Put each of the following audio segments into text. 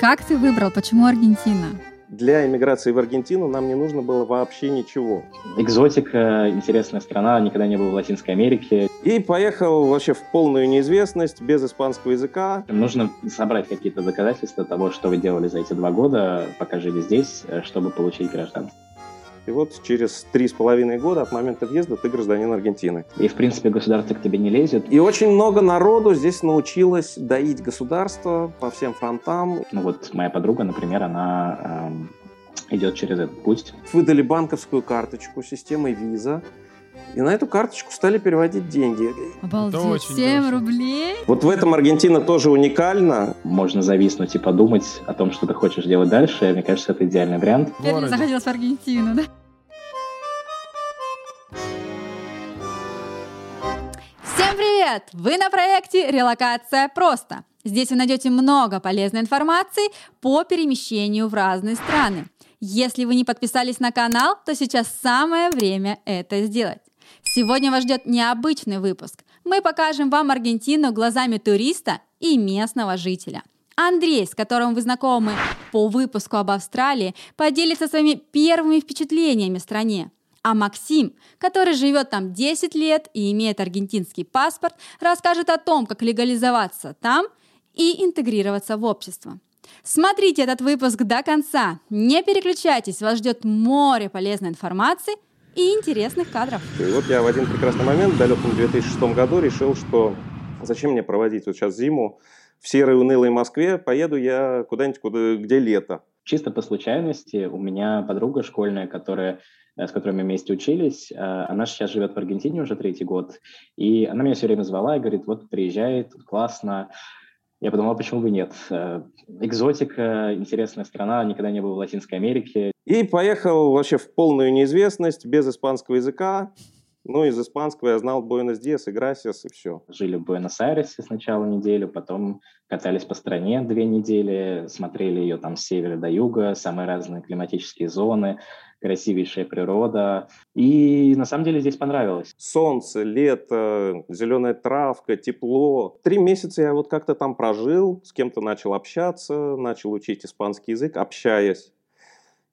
Как ты выбрал? Почему Аргентина? Для эмиграции в Аргентину нам не нужно было вообще ничего. Экзотика, интересная страна, никогда не был в Латинской Америке. И поехал вообще в полную неизвестность, без испанского языка. Нужно собрать какие-то доказательства того, что вы делали за эти два года, пока жили здесь, э, чтобы получить гражданство. И вот через три с половиной года от момента въезда ты гражданин Аргентины. И, в принципе, государство к тебе не лезет. И очень много народу здесь научилось доить государство по всем фронтам. Ну вот моя подруга, например, она эм, идет через этот путь. Выдали банковскую карточку системой виза. И на эту карточку стали переводить деньги. Обалдеть, 7 рублей? Вот в этом Аргентина тоже уникальна. Можно зависнуть и подумать о том, что ты хочешь делать дальше. Мне кажется, это идеальный вариант. Теперь захотелось в Аргентину, да? Привет! Вы на проекте «Релокация просто». Здесь вы найдете много полезной информации по перемещению в разные страны. Если вы не подписались на канал, то сейчас самое время это сделать. Сегодня вас ждет необычный выпуск. Мы покажем вам Аргентину глазами туриста и местного жителя. Андрей, с которым вы знакомы по выпуску об Австралии, поделится своими первыми впечатлениями о стране. А Максим, который живет там 10 лет и имеет аргентинский паспорт, расскажет о том, как легализоваться там и интегрироваться в общество. Смотрите этот выпуск до конца. Не переключайтесь, вас ждет море полезной информации и интересных кадров. И вот я в один прекрасный момент, в далеком 2006 году, решил, что зачем мне проводить вот сейчас зиму в серой унылой Москве, поеду я куда-нибудь, куда, где лето. Чисто по случайности у меня подруга школьная, которая с которой мы вместе учились, э, она сейчас живет в Аргентине уже третий год, и она меня все время звала и говорит, вот приезжай, тут классно, я подумал, почему бы нет. Э, экзотика, интересная страна, никогда не был в Латинской Америке. И поехал вообще в полную неизвестность, без испанского языка. Ну, из испанского я знал Буэнос-Диас и Грасиас, и все. Жили в Буэнос-Айресе сначала неделю, потом катались по стране две недели, смотрели ее там с севера до юга, самые разные климатические зоны, красивейшая природа. И на самом деле здесь понравилось. Солнце, лето, зеленая травка, тепло. Три месяца я вот как-то там прожил, с кем-то начал общаться, начал учить испанский язык, общаясь.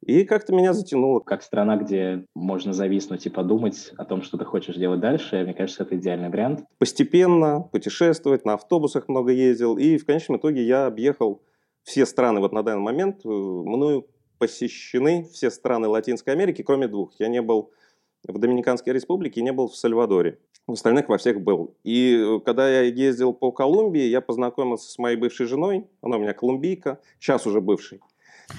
И как-то меня затянуло. Как страна, где можно зависнуть и подумать о том, что ты хочешь делать дальше, мне кажется, это идеальный вариант. Постепенно путешествовать, на автобусах много ездил. И в конечном итоге я объехал все страны вот на данный момент. Э, мною посещены все страны Латинской Америки, кроме двух. Я не был в Доминиканской республике, не был в Сальвадоре. В остальных во всех был. И э, когда я ездил по Колумбии, я познакомился с моей бывшей женой. Она у меня колумбийка, сейчас уже бывший.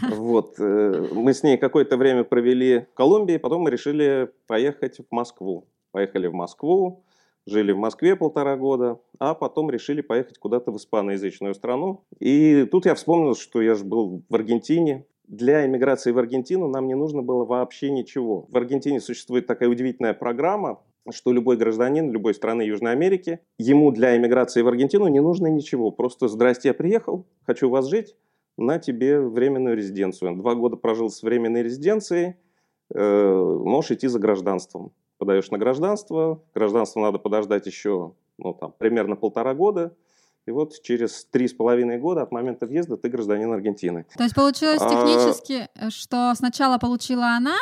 Вот. Э, мы с ней какое-то время провели в Колумбии, потом мы решили поехать в Москву. Поехали в Москву, жили в Москве полтора года, а потом решили поехать куда-то в испаноязычную страну. И тут я вспомнил, что я же был в Аргентине, для иммиграции в Аргентину нам не нужно было вообще ничего. В Аргентине существует такая удивительная программа, что любой гражданин любой страны Южной Америки, ему для иммиграции в Аргентину не нужно ничего. Просто «Здрасте, я приехал, хочу у вас жить, на тебе временную резиденцию». Два года прожил с временной резиденцией, э, можешь идти за гражданством. Подаешь на гражданство, гражданство надо подождать еще ну, там, примерно полтора года – и вот через три с половиной года от момента въезда ты гражданин Аргентины. То есть получилось а, технически, а... что сначала получила она,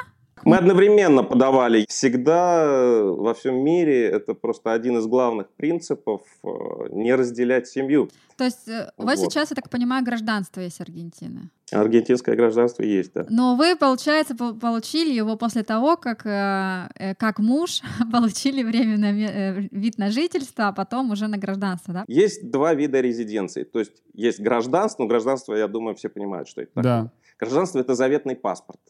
мы одновременно подавали. Всегда э, во всем мире это просто один из главных принципов э, не разделять семью. То есть у вас вот. сейчас, я так понимаю, гражданство есть Аргентины? Аргентинское гражданство есть, да. Но вы, получается, получили его после того, как, как муж получили временный вид на жительство, а потом уже на гражданство, да? Есть два вида резиденции. То есть есть гражданство, но гражданство, я думаю, все понимают, что это такое. Да. Гражданство — это заветный паспорт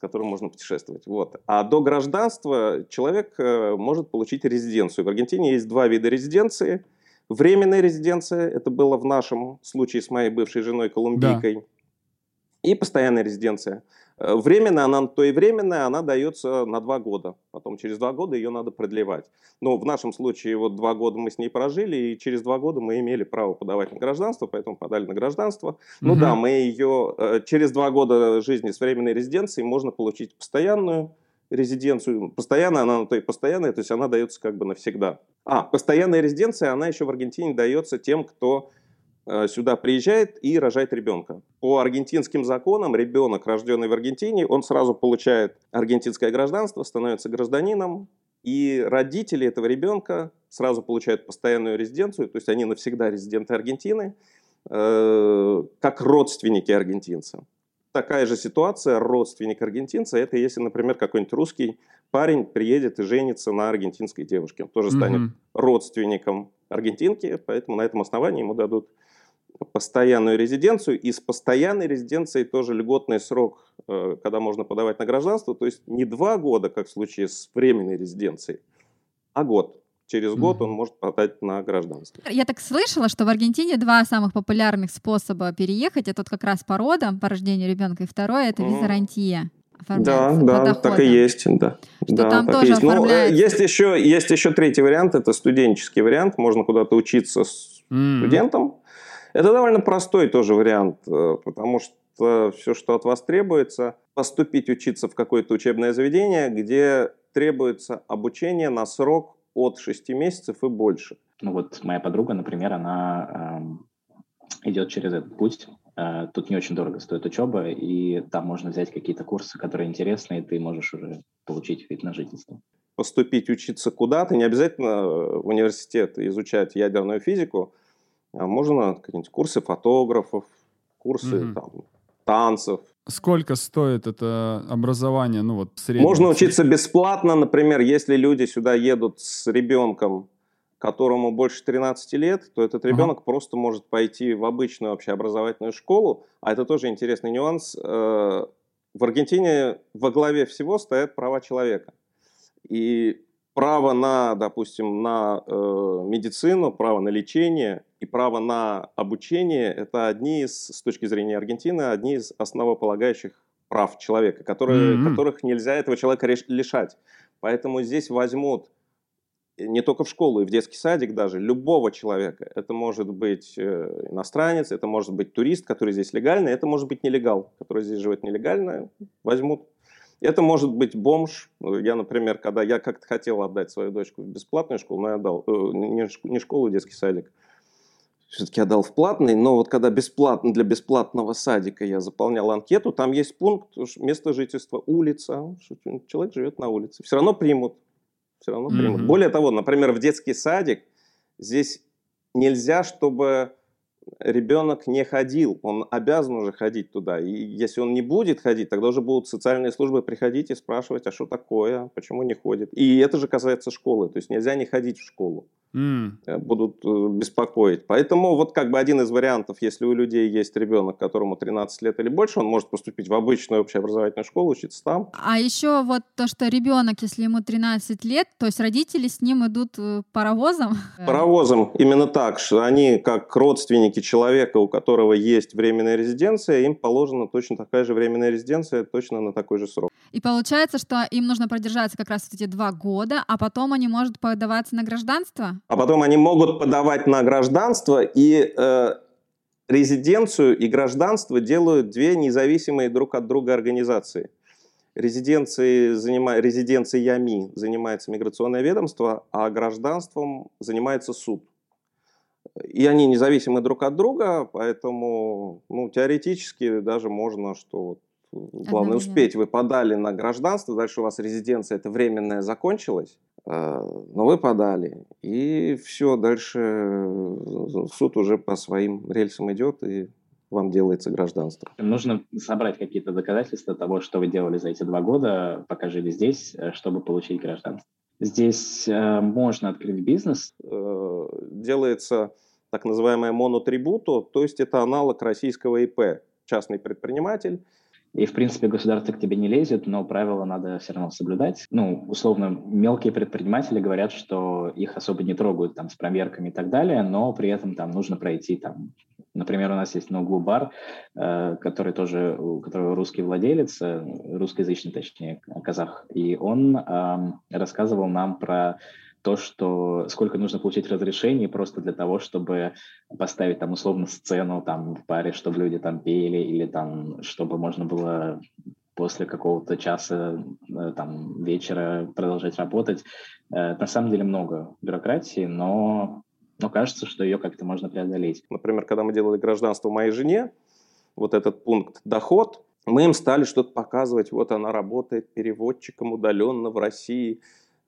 которым можно путешествовать. Вот. А до гражданства человек э, может получить резиденцию. В Аргентине есть два вида резиденции. Временная резиденция, это было в нашем случае с моей бывшей женой колумбийкой, да. И постоянная резиденция – Э, временно она, то и временная, она дается на два года. Потом через два года ее надо продлевать. Но в нашем случае вот два года мы с ней прожили, и через два года мы имели право подавать на гражданство, поэтому подали на гражданство. Ну угу. да, мы ее э, через два года жизни с временной резиденцией можно получить постоянную резиденцию. Постоянная она, то и постоянная, то есть она дается как бы навсегда. А, постоянная резиденция, она еще в Аргентине дается тем, кто сюда приезжает и рожает ребенка. По аргентинским законам ребенок, рожденный в Аргентине, он сразу получает аргентинское гражданство, становится гражданином, и родители этого ребенка сразу получают постоянную резиденцию, то есть они навсегда резиденты Аргентины, э, как родственники аргентинца. Такая же ситуация, родственник аргентинца, это если, например, какой-нибудь русский парень приедет и женится на аргентинской девушке. Он тоже станет mm-hmm. родственником аргентинки, поэтому на этом основании ему дадут постоянную резиденцию. И с постоянной резиденцией тоже льготный срок, э, когда можно подавать на гражданство. То есть не два года, как в случае с временной резиденцией, а год. Через год mm-hmm. он может подать на гражданство. Я так слышала, что в Аргентине два самых популярных способа переехать. Это вот как раз по родам, по рождению ребенка, и второе это mm-hmm. визарантия да, да, так и есть, да. Что да, там тоже есть. Оформляется... Ну, есть еще, есть еще третий вариант, это студенческий вариант, можно куда-то учиться с mm. студентом. Это довольно простой тоже вариант, э, потому что все, что от вас требуется, поступить учиться в какое-то учебное заведение, где требуется обучение на срок от 6 месяцев и больше. Ну вот моя подруга, например, она э, идет через этот путь, Э, тут не очень дорого стоит учеба, и там можно взять какие-то курсы, которые интересны, и ты можешь уже получить вид на жительство. Поступить учиться куда-то, не обязательно в университет изучать ядерную физику, можно какие-нибудь курсы фотографов, курсы mm-hmm. там, танцев. Сколько стоит это образование, ну вот в Можно учиться бесплатно, например, если люди сюда едут с ребенком которому больше 13 лет, то этот ребенок ага. просто может пойти в обычную общеобразовательную школу. А это тоже интересный нюанс. Э, в Аргентине во главе всего стоят права человека. И право на, допустим, на э, медицину, право на лечение и право на обучение – это одни из, с точки зрения Аргентины, одни из основополагающих прав человека, которые, mm-hmm. которых нельзя этого человека лишать. Поэтому здесь возьмут не только в школу, и в детский садик даже, любого человека. Это может быть э, иностранец, это может быть турист, который здесь легальный, это может быть нелегал, который здесь живет нелегально, возьмут. Это может быть бомж. Я, например, когда я как-то хотел отдать свою дочку в бесплатную школу, но я отдал, э, не школу, а детский садик, все-таки отдал в платный, но вот когда бесплатно, для бесплатного садика я заполнял анкету, там есть пункт место жительства, улица, человек живет на улице. Все равно примут все равно примут. Mm-hmm. Более того, например, в детский садик здесь нельзя, чтобы ребенок не ходил, он обязан уже ходить туда. И если он не будет ходить, тогда уже будут социальные службы приходить и спрашивать, а что такое, почему не ходит. И это же касается школы, то есть нельзя не ходить в школу. Mm. Будут э, беспокоить. Поэтому вот как бы один из вариантов, если у людей есть ребенок, которому 13 лет или больше, он может поступить в обычную общеобразовательную школу, учиться там. А еще вот то, что ребенок, если ему 13 лет, то есть родители с ним идут э, паровозом? Паровозом, именно так. что Они как родственники человека, у которого есть временная резиденция, им положена точно такая же временная резиденция, точно на такой же срок. И получается, что им нужно продержаться как раз эти два года, а потом они могут подаваться на гражданство? А потом они могут подавать на гражданство, и э, резиденцию и гражданство делают две независимые друг от друга организации. Резиденцией, занима... Резиденциями занимается миграционное ведомство, а гражданством занимается суд. И они независимы друг от друга, поэтому ну, теоретически даже можно, что главное успеть, вы подали на гражданство, дальше у вас резиденция это временная закончилась, но вы подали, и все, дальше э, суд уже по своим рельсам идет, и вам делается гражданство. Нужно собрать какие-то доказательства того, что вы делали за эти два года, пока жили здесь, э, чтобы получить гражданство. Здесь э, можно открыть бизнес. Э, делается так называемое монотрибуто, то есть это аналог российского ИП, частный предприниматель, и, в принципе, государство к тебе не лезет, но правила надо все равно соблюдать. Ну, условно, мелкие предприниматели говорят, что их особо не трогают там с проверками и так далее, но при этом там нужно пройти там Например, у нас есть на углу бар, э, который тоже, у которого русский владелец, э, русскоязычный, точнее, казах, и он рассказывал нам про то, что сколько нужно получить разрешений просто для того, чтобы поставить там условно сцену там в паре, чтобы люди там пели или там, чтобы можно было после какого-то часа э, там вечера продолжать работать. Э, на самом деле много бюрократии, но но кажется, что ее как-то можно преодолеть. Например, когда мы делали гражданство моей жене, вот этот пункт «доход», мы им стали что-то показывать, вот она работает переводчиком удаленно в России,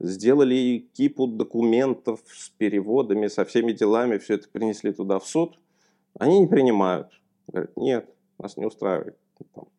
сделали кипу документов с переводами, со всеми делами, все это принесли туда в суд. Они не принимают. Говорят, нет, нас не устраивает.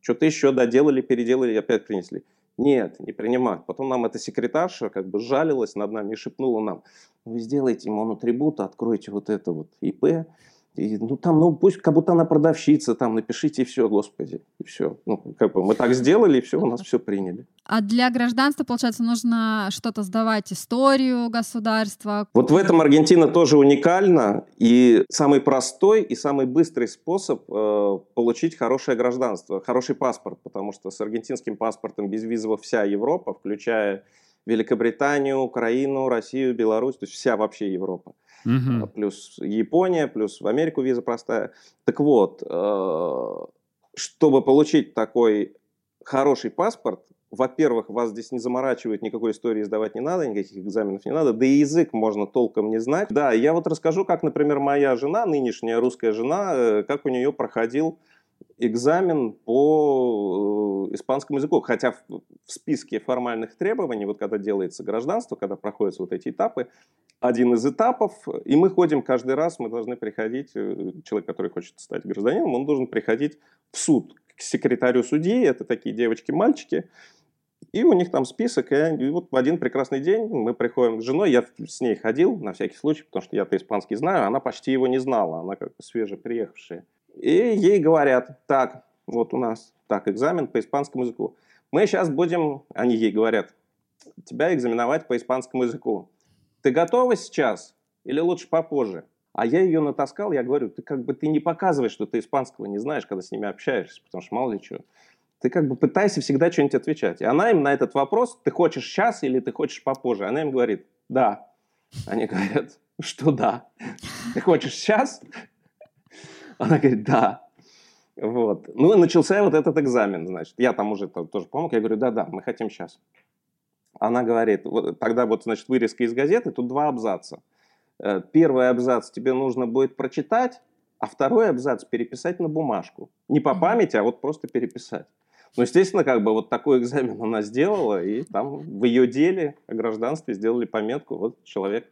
Что-то еще доделали, переделали опять принесли. Нет, не принимают. Потом нам эта секретарша как бы жалилась над нами и шепнула нам, вы сделайте монотрибута, откройте вот это вот ИП, и, ну, там, ну, пусть как будто она продавщица, там, напишите, и все, господи, и все. Ну, как бы мы так сделали, и все, у нас все приняли. А для гражданства, получается, нужно что-то сдавать, историю государства? Вот в этом Аргентина тоже уникальна, и самый простой и самый быстрый способ э, получить хорошее гражданство, хороший паспорт, потому что с аргентинским паспортом без визовых вся Европа, включая Великобританию, Украину, Россию, Беларусь, то есть вся вообще Европа. Угу. Плюс Япония, плюс в Америку виза простая. Так вот, э, чтобы получить такой хороший паспорт, во-первых, вас здесь не заморачивает, никакой истории сдавать не надо, никаких экзаменов не надо, да и язык можно толком не знать. Да, я вот расскажу, как, например, моя жена, нынешняя русская жена, э, как у нее проходил экзамен по э, испанскому языку. Хотя в, списке формальных требований, вот когда делается гражданство, когда проходятся вот эти этапы, один из этапов, и мы ходим каждый раз, мы должны приходить, э, человек, который хочет стать гражданином, он должен приходить в суд к секретарю судьи, это такие девочки-мальчики, и у них там список, и, вот в один прекрасный день мы приходим с женой, я с ней ходил на всякий случай, потому что я-то испанский знаю, она почти его не знала, она как бы свежеприехавшая. И ей говорят, так, вот у нас так, экзамен по испанскому языку. Мы сейчас будем, они ей говорят, тебя экзаменовать по испанскому языку. Ты готова сейчас или лучше попозже? А я ее натаскал, я говорю, ты как бы ты не показываешь, что ты испанского не знаешь, когда с ними общаешься, потому что мало ли что. Ты как бы пытайся всегда что-нибудь отвечать. И она им на этот вопрос, ты хочешь сейчас или ты хочешь попозже? Она им говорит, да. Они говорят, что да. Ты хочешь сейчас она говорит, да. Вот. Ну и начался вот этот экзамен, значит. Я там уже тоже помог, я говорю, да-да, мы хотим сейчас. Она говорит, вот, тогда вот, значит, вырезка из газеты, тут два абзаца. Э, первый абзац тебе нужно будет прочитать, а второй абзац переписать на бумажку. Не по памяти, а вот просто переписать. Ну, естественно, как бы вот такой экзамен она сделала, и там в ее деле о гражданстве сделали пометку, вот человек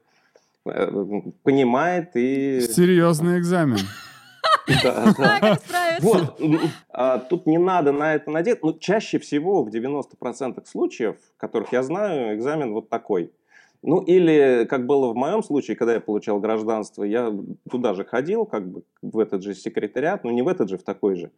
э, понимает и... Серьезный экзамен. Да, да. Вот, а, тут не надо на это надеть. Но чаще всего в 90% случаев, которых я знаю, экзамен вот такой. Ну, или, как было в моем случае, когда я получал гражданство, я туда же ходил, как бы в этот же секретариат, ну, не в этот же, в такой же.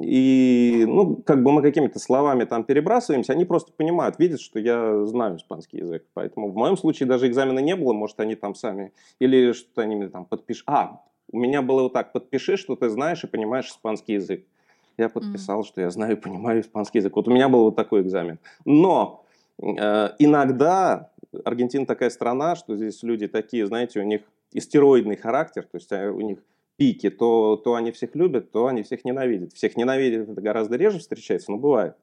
И, ну, как бы мы какими-то словами там перебрасываемся, они просто понимают, видят, что я знаю испанский язык. Поэтому в моем случае даже экзамена не было, может, они там сами, или что-то они мне там подпишут. А, у меня было вот так, подпиши, что ты знаешь и понимаешь испанский язык. Я подписал, mm. что я знаю и понимаю испанский язык. Вот у меня был вот такой экзамен. Но э, иногда Аргентина такая страна, что здесь люди такие, знаете, у них истероидный характер, то есть э, у них пики, то, то они всех любят, то они всех ненавидят. Всех ненавидят, это гораздо реже встречается, но бывает.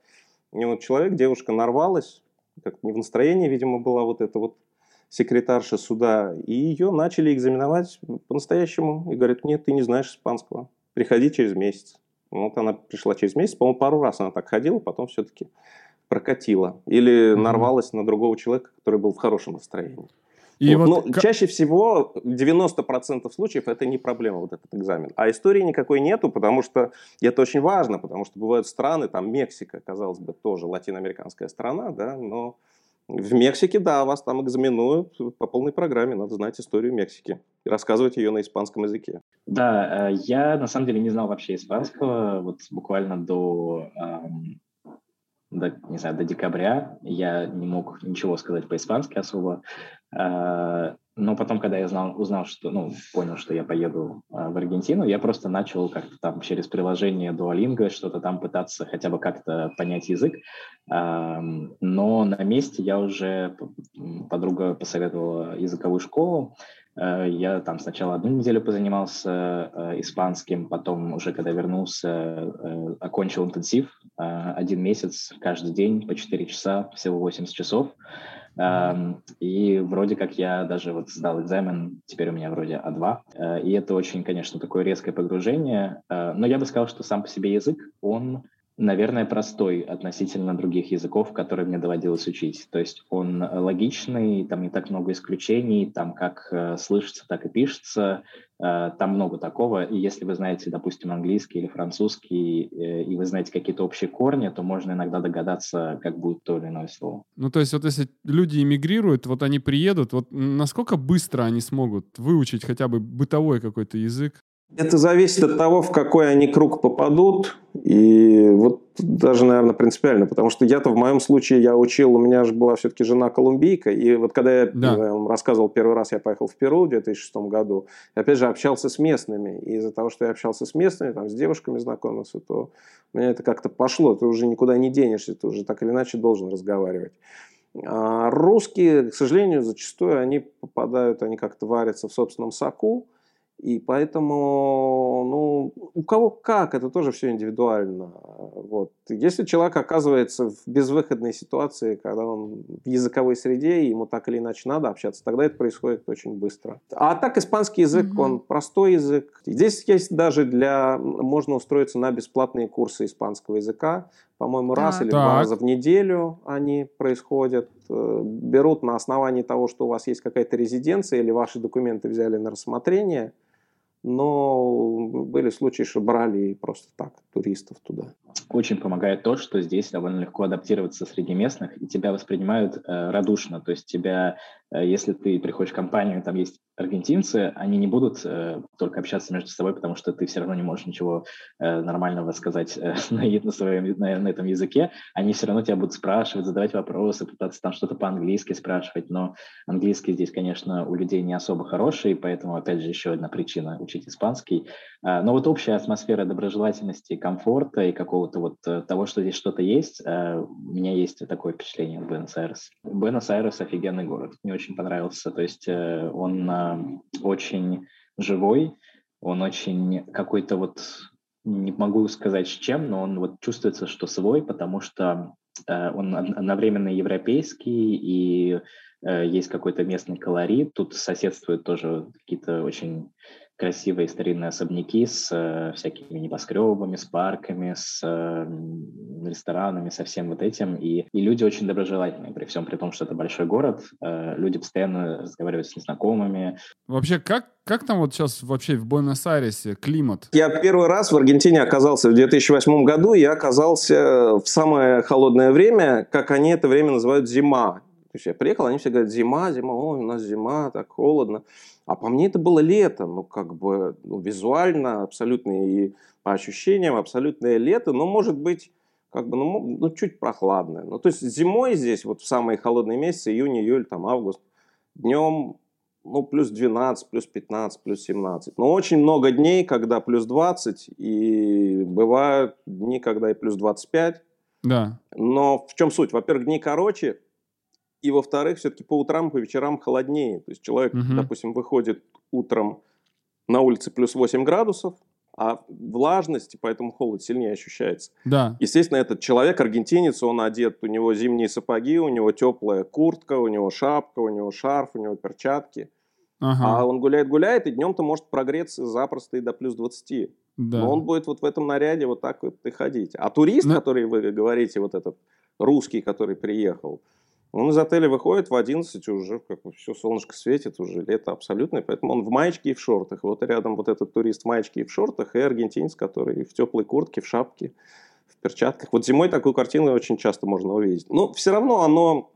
И вот человек, девушка нарвалась, как не в настроении, видимо, была вот эта вот секретарша суда, и ее начали экзаменовать по-настоящему. И говорят, нет, ты не знаешь испанского, приходи через месяц. Вот она пришла через месяц, по-моему, пару раз она так ходила, потом все-таки прокатила. Или mm-hmm. нарвалась на другого человека, который был в хорошем настроении. И вот, вот, но как... чаще всего 90% случаев это не проблема, вот этот экзамен. А истории никакой нету, потому что и это очень важно, потому что бывают страны, там Мексика, казалось бы, тоже латиноамериканская страна, да, но в Мексике, да, вас там экзаменуют по полной программе, надо знать историю Мексики и рассказывать ее на испанском языке. Да, э, я на самом деле не знал вообще испанского, вот буквально до, до не знаю, до декабря я не мог ничего сказать по-испански особо. Но потом, когда я знал, узнал, что, ну, понял, что я поеду э, в Аргентину, я просто начал как-то там через приложение Duolingo что-то там пытаться хотя бы как-то понять язык. Но на месте я уже, подруга посоветовала языковую школу, э, я там сначала одну неделю позанимался э, испанским, потом уже когда вернулся, э, окончил интенсив, один месяц каждый день по 4 часа, всего 80 часов. И вроде как я даже вот сдал экзамен, теперь у меня вроде А2. Э, и это очень, конечно, такое резкое погружение. Э, но я бы сказал, что сам по себе язык, он наверное, простой относительно других языков, которые мне доводилось учить. То есть он логичный, там не так много исключений, там как э, слышится, так и пишется, э, там много такого. И если вы знаете, допустим, английский или французский, э, и вы знаете какие-то общие корни, то можно иногда догадаться, как будет то или иное слово. Ну, то есть вот если люди эмигрируют, вот они приедут, вот насколько быстро они смогут выучить хотя бы бытовой какой-то язык? Это зависит от того, в какой они круг попадут. И вот даже, наверное, принципиально, потому что я-то в моем случае, я учил, у меня же была все-таки жена колумбийка, и вот когда я, да. рассказывал первый раз, я поехал в Перу в 2006 году, я опять же общался с местными, и из-за того, что я общался с местными, там, с девушками знакомился, то у меня это как-то пошло, ты уже никуда не денешься, ты уже так или иначе должен разговаривать. А русские, к сожалению, зачастую они попадают, они как-то варятся в собственном соку, и поэтому, ну, у кого как, это тоже все индивидуально. Вот. Если человек оказывается в безвыходной ситуации, когда он в языковой среде, и ему так или иначе надо общаться, тогда это происходит очень быстро. А так испанский язык, mm-hmm. он простой язык. Здесь есть даже для... Можно устроиться на бесплатные курсы испанского языка. По-моему, раз или так. два раза в неделю они происходят. Э, берут на основании того, что у вас есть какая-то резиденция или ваши документы взяли на рассмотрение – но были случаи, что брали просто так туристов туда. Очень помогает то, что здесь довольно легко адаптироваться среди местных, и тебя воспринимают э, радушно. То есть тебя, э, если ты приходишь в компанию, там есть аргентинцы, они не будут э, только общаться между собой, потому что ты все равно не можешь ничего э, нормального сказать э, на, своем, на, на этом языке. Они все равно тебя будут спрашивать, задавать вопросы, пытаться там что-то по-английски спрашивать. Но английский здесь, конечно, у людей не особо хороший, поэтому, опять же, еще одна причина учить испанский. Э, но вот общая атмосфера доброжелательности, комфорта и какого-то вот э, того, что здесь что-то есть, э, у меня есть такое впечатление от Буэнос-Айрес. Буэнос-Айрес офигенный город. Мне очень понравился. То есть э, он э, очень живой, он очень какой-то вот, не могу сказать с чем, но он вот чувствуется, что свой, потому что э, он одновременно европейский и э, есть какой-то местный колорит. Тут соседствуют тоже какие-то очень красивые старинные особняки с э, всякими небоскребами, с парками, с э, ресторанами, со всем вот этим. И, и люди очень доброжелательные, при всем при том, что это большой город. Э, люди постоянно разговаривают с незнакомыми. Вообще, как, как там вот сейчас вообще в Буэнос-Айресе климат? Я первый раз в Аргентине оказался в 2008 году. Я оказался в самое холодное время, как они это время называют зима. Есть я приехал, они все говорят, зима, зима, ой, у нас зима, так холодно. А по мне это было лето, ну как бы ну, визуально абсолютно и по ощущениям абсолютное лето, но может быть как бы ну, ну чуть прохладное. Ну то есть зимой здесь вот в самые холодные месяцы, июнь, июль, там август, днем ну, плюс 12, плюс 15, плюс 17. Но очень много дней, когда плюс 20, и бывают дни, когда и плюс 25. Да. Но в чем суть? Во-первых, дни короче, и во-вторых, все-таки по утрам, по вечерам холоднее. То есть человек, угу. допустим, выходит утром на улице плюс 8 градусов, а влажность, и поэтому холод сильнее ощущается. Да. Естественно, этот человек, аргентинец, он одет, у него зимние сапоги, у него теплая куртка, у него шапка, у него шарф, у него перчатки. Ага. А он гуляет-гуляет, и днем-то может прогреться запросто и до плюс 20. Да. Но он будет вот в этом наряде вот так вот и ходить. А турист, Но... который вы говорите, вот этот русский, который приехал, он из отеля выходит в 11, уже как бы все солнышко светит, уже лето абсолютное, поэтому он в маечке и в шортах. Вот рядом вот этот турист в маечке и в шортах, и аргентинец, который в теплой куртке, в шапке, в перчатках. Вот зимой такую картину очень часто можно увидеть. Но все равно оно...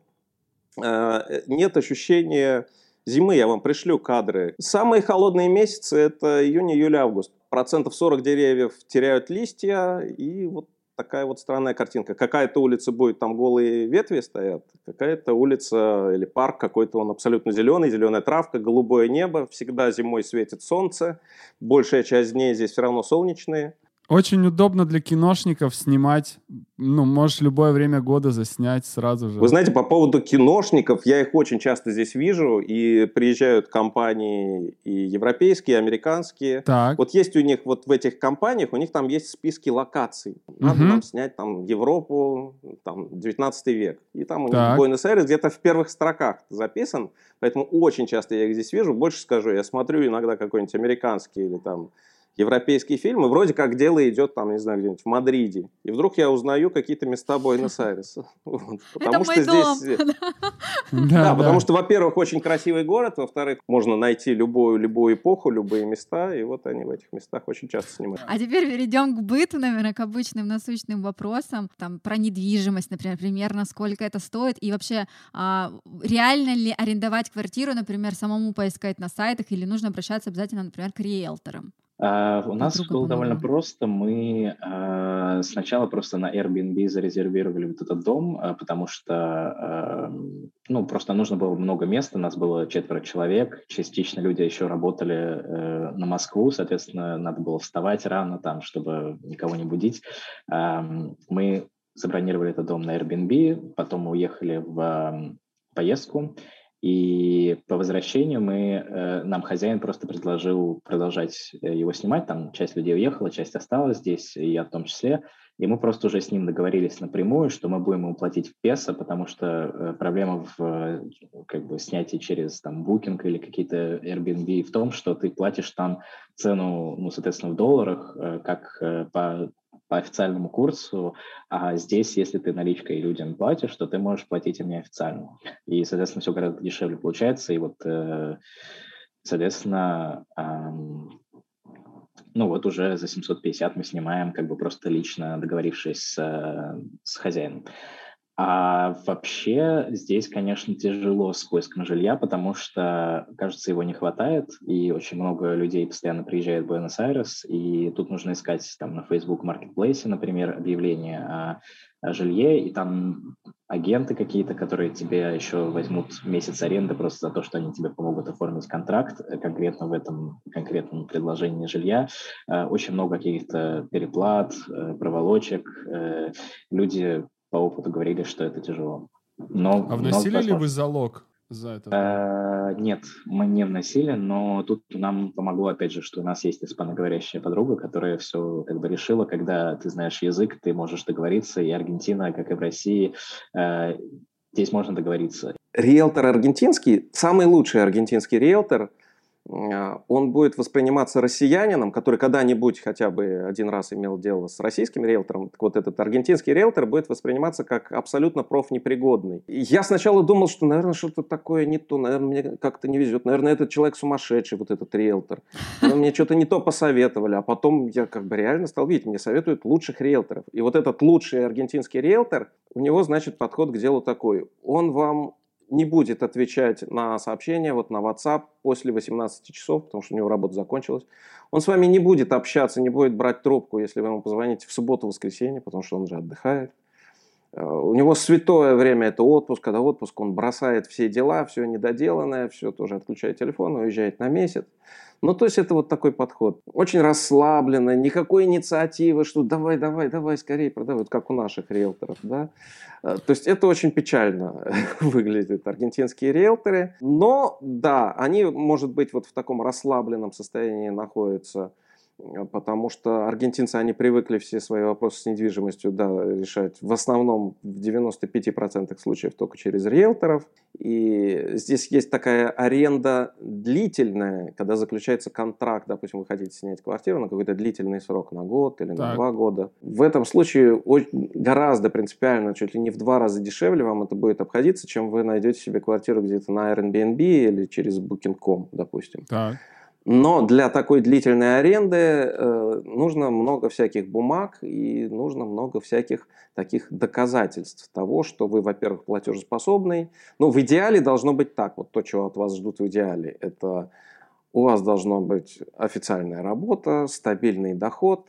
Э, нет ощущения зимы, я вам пришлю кадры. Самые холодные месяцы – это июнь, июль, август. Процентов 40 деревьев теряют листья, и вот такая вот странная картинка. Какая-то улица будет, там голые ветви стоят, какая-то улица или парк какой-то, он абсолютно зеленый, зеленая травка, голубое небо, всегда зимой светит солнце, большая часть дней здесь все равно солнечные. Очень удобно для киношников снимать, ну, можешь любое время года заснять сразу же. Вы знаете, по поводу киношников, я их очень часто здесь вижу, и приезжают компании и европейские, и американские. Так. Вот есть у них, вот в этих компаниях, у них там есть списки локаций. Надо Мгм. нам снять там Европу, там 19 век. И там у них Так. Буэнос-Айрес где-то в первых строках записан, поэтому очень часто я их здесь вижу. Больше скажу, я смотрю иногда какой-нибудь американский или там европейский фильм, и вроде как дело идет там, не знаю, где-нибудь в Мадриде. И вдруг я узнаю какие-то места Буэнос-Айреса. Потому мой что дом. здесь... Да, Да, потому что, во-первых, очень красивый город, во-вторых, можно найти любую, любую эпоху, любые места, и вот они в этих местах очень часто снимают. А теперь перейдем к быту, наверное, к обычным насущным вопросам, там, про недвижимость, например, примерно сколько это стоит, и вообще, а, реально ли арендовать квартиру, например, самому поискать на сайтах, или нужно обращаться обязательно, например, к риэлторам? А, у нас было довольно просто. Мы а, сначала просто на Airbnb зарезервировали вот этот дом, а, потому что ну, просто нужно было много места. Нас было четверо человек. Частично люди еще работали э, на Москву, соответственно, надо было вставать рано там, чтобы никого не будить. Мы забронировали этот дом на Airbnb, потом мы уехали в поездку. И по возвращению мы, э, нам хозяин просто предложил продолжать э, его снимать. Там часть людей уехала, часть осталась здесь, и я в том числе. И мы просто уже с ним договорились напрямую, что мы будем ему платить в песо, потому что э, проблема в как бы снятии через там Booking или какие-то Airbnb в том, что ты платишь там цену, ну, соответственно, в долларах, как по по официальному курсу, а здесь, если ты наличкой людям платишь, то ты можешь платить им неофициально. И, соответственно, все гораздо дешевле получается. И вот, э, соответственно, ну вот уже за 750 мы снимаем, как бы просто лично договорившись с, э, с хозяином. А вообще здесь, конечно, тяжело с поиском жилья, потому что, кажется, его не хватает, и очень много людей постоянно приезжает в Буэнос-Айрес, и тут нужно искать там на Facebook Marketplace, например, объявление о, о жилье, и там агенты какие-то, которые тебе еще возьмут месяц аренды просто за то, что они тебе помогут оформить контракт э, конкретно в этом конкретном предложении жилья. Э, Очень много каких-то переплат, э, проволочек. Люди по опыту говорили, что это тяжело. Но, А но вносили ли возможно. вы залог за это? Э, Нет, мы не вносили, но тут нам помогло, опять же, что у нас есть испаноговорящая подруга, которая все как бы решила, когда ты знаешь язык, ты можешь договориться, и Аргентина, как и в России, э, здесь можно договориться. Риэлтор аргентинский, самый лучший аргентинский риэлтор, э, он будет восприниматься россиянином, который когда-нибудь хотя бы один раз имел дело с российским риэлтором. Так вот этот аргентинский риэлтор будет восприниматься как абсолютно профнепригодный. Я сначала думал, что, наверное, что-то такое не то, наверное, мне как-то не везет, наверное, этот человек сумасшедший, вот этот риэлтор. Наверное, мне что-то не то посоветовали, а потом я как бы реально стал видеть, мне советуют лучших риэлторов. И вот этот лучший аргентинский риэлтор, у него, значит, подход к делу такой. Он вам не будет отвечать на сообщения вот на WhatsApp после 18 часов, потому что у него работа закончилась. Он с вами не будет общаться, не будет брать трубку, если вы ему позвоните в субботу-воскресенье, потому что он же отдыхает. Э, У него святое время это отпуск, когда отпуск он бросает все дела, все недоделанное, все тоже отключает телефон, уезжает на месяц. Ну, то есть это вот такой подход. Очень расслабленно, никакой инициативы, что давай, давай, давай, скорее продавай, как у наших риэлторов, да. Э, То есть это очень печально выглядит, аргентинские риэлторы. Но, да, они, может быть, вот в таком расслабленном состоянии находятся, потому что аргентинцы, они привыкли все свои вопросы с недвижимостью, да, решать в основном в 95% случаев только через риэлторов. И здесь есть такая аренда длительная, когда заключается контракт, допустим, вы хотите снять квартиру на какой-то длительный срок, на год или на Так. два года. В этом случае гораздо принципиально, чуть ли не в два раза дешевле вам это будет обходиться, чем вы найдете себе квартиру где-то на Airbnb или через Booking.com, допустим. Так. Но для такой длительной аренды э, нужно много всяких бумаг и нужно много всяких таких доказательств того, что вы, во-первых, платежеспособный. Ну, в идеале должно быть так. Вот то, чего от вас ждут в идеале, это у вас должно быть официальная работа, стабильный доход,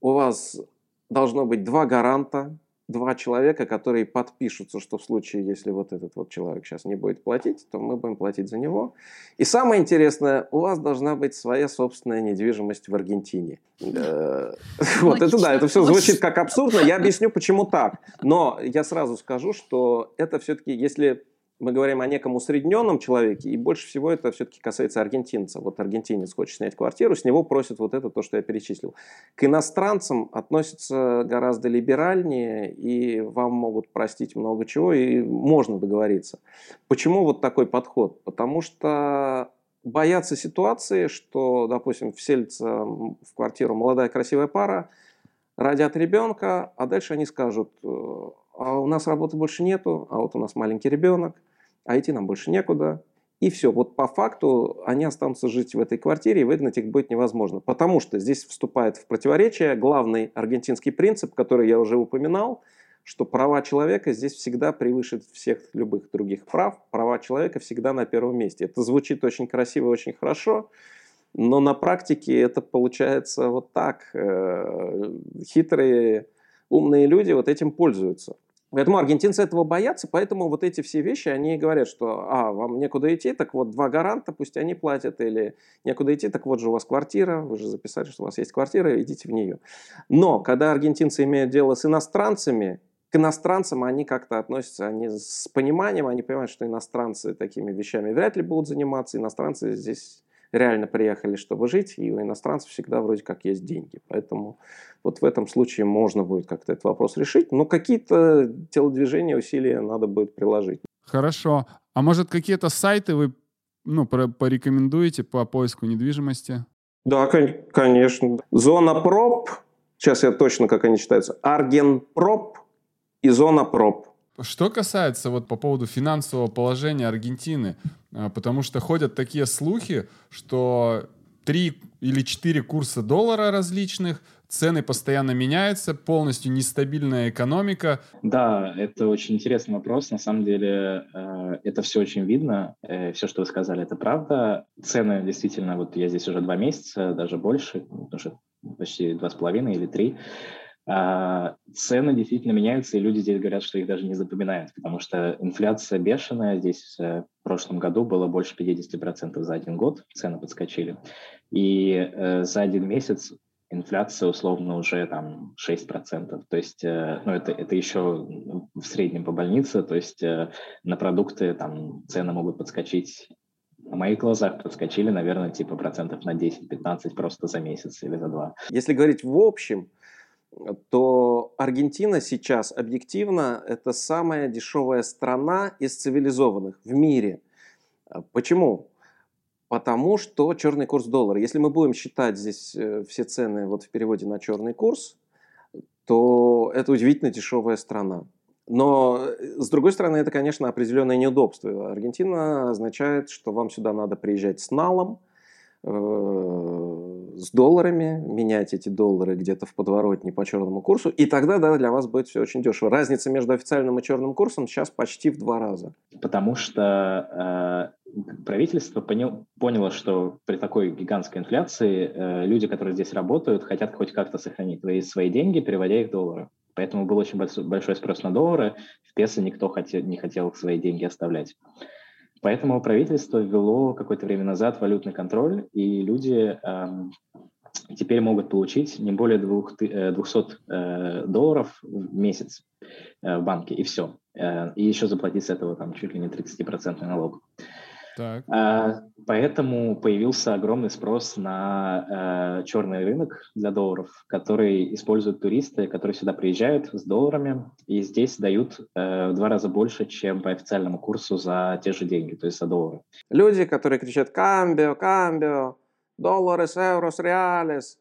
у вас должно быть два гаранта два человека, которые подпишутся, что в случае, если вот этот вот человек сейчас не будет платить, то мы будем платить за него. И самое интересное, у вас должна быть своя собственная недвижимость в Аргентине. Э, вот это да, это все звучит как абсурдно. Я объясню, почему так. Но я сразу скажу, что это все-таки, если мы говорим о неком усредненном человеке, и больше всего это все-таки касается аргентинца. Вот аргентинец хочет снять квартиру, с него просят вот это, то, что я перечислил. К иностранцам относятся гораздо либеральнее, и вам могут простить много чего, и можно договориться. Почему вот такой подход? Потому что боятся ситуации, что, допустим, вселится в квартиру молодая красивая пара, родят ребенка, а дальше они скажут, а у нас работы больше нету, а вот у нас маленький ребенок – а идти нам больше некуда. И все, вот по факту они останутся жить в этой квартире, и выгнать их будет невозможно. Потому что здесь вступает в противоречие главный аргентинский принцип, который я уже упоминал, что права человека здесь всегда превыше всех любых других прав. Права человека всегда на первом месте. Это звучит очень красиво, очень хорошо, но на практике это получается вот так. Э, хитрые, умные люди вот этим пользуются. Поэтому аргентинцы этого боятся, поэтому вот эти все вещи, они говорят, что, а, вам некуда идти, так вот два гаранта, пусть они платят, или некуда идти, так вот же у вас квартира, вы же записали, что у вас есть квартира, идите в нее. Но когда аргентинцы имеют дело с иностранцами, к иностранцам они как-то относятся, они с пониманием, они понимают, что иностранцы такими вещами вряд ли будут заниматься, иностранцы здесь реально приехали, чтобы жить, и у иностранцев всегда вроде как есть деньги. Поэтому вот в этом случае можно будет как-то этот вопрос решить, но какие-то телодвижения, усилия надо будет приложить. Хорошо. А может какие-то сайты вы ну, порекомендуете по поиску недвижимости? Да, конечно. Зона проб, сейчас я точно, как они читаются, Аргенпроп и Зона проб. Что касается вот по поводу финансового положения Аргентины, а, потому что ходят такие слухи, что три или четыре курса доллара различных, цены постоянно меняются, полностью нестабильная экономика. Да, это очень интересный вопрос. На самом деле э, это все очень видно. Э, все, что вы сказали, это правда. Цены действительно, вот я здесь уже два месяца, даже больше, что почти два с половиной или три. А, цены действительно меняются, и люди здесь говорят, что их даже не запоминают, потому что инфляция бешеная. Здесь э, в прошлом году было больше 50% за один год, цены подскочили. И э, за один месяц инфляция условно уже там 6%. То есть, э, ну, это, это еще в среднем по больнице, то есть э, на продукты там цены могут подскочить на моих глазах подскочили, наверное, типа процентов на 10-15 просто за месяц или за два. Если говорить в общем, то Аргентина сейчас объективно это самая дешевая страна из цивилизованных в мире. А почему? Потому что черный курс доллара. Если мы будем считать здесь э, все цены вот в переводе на черный курс, то это удивительно дешевая страна. Но, э, с другой стороны, это, конечно, определенное неудобство. Аргентина означает, что вам сюда надо приезжать с налом – с долларами, менять эти доллары где-то в подворотне по черному курсу, и тогда, да, для вас будет все очень дешево. Разница между официальным и черным курсом сейчас почти в два раза. Потому что э, правительство понял, поняло, что при такой гигантской инфляции э, люди, которые здесь работают, хотят хоть как-то сохранить свои, свои деньги, переводя их в доллары. Поэтому был очень большой спрос на доллары, в песо никто хотел, не хотел свои деньги оставлять. Поэтому правительство ввело какое-то время назад валютный контроль, и люди эм, теперь могут получить не более 200 э, э, долларов в месяц э, в банке, и все. Э, и еще заплатить с этого там чуть ли не 30% налог. Так. А, поэтому появился огромный спрос на э, черный рынок для долларов, который используют туристы, которые сюда приезжают с долларами и здесь дают э, в два раза больше, чем по официальному курсу за те же деньги, то есть за доллары. Люди, которые кричат «камбио, камбио», «долларес, еврос, реалес»,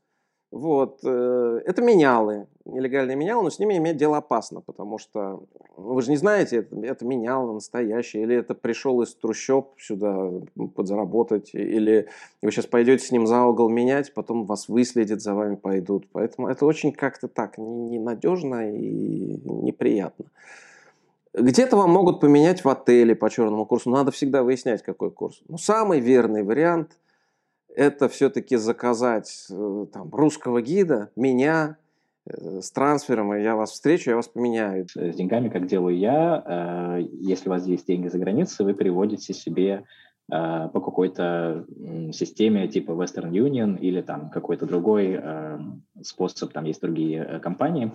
вот. Э, это менялы, нелегальные менялы, но с ними иметь дело опасно, потому что ну, вы же не знаете, это, это меняло настоящее, или это пришел из трущоб сюда подзаработать, или вы сейчас пойдете с ним за угол менять, потом вас выследят, за вами пойдут. Поэтому это очень как-то так ненадежно и неприятно. Где-то вам могут поменять в отеле по черному курсу. Надо всегда выяснять, какой курс. Но самый верный вариант – это все-таки заказать э, там, русского гида, меня, э, с трансфером, и я вас встречу, я вас поменяю. С деньгами, как делаю я, э, если у вас есть деньги за границей, вы переводите себе э, по какой-то системе типа Western Union или там какой-то другой способ, там есть другие компании,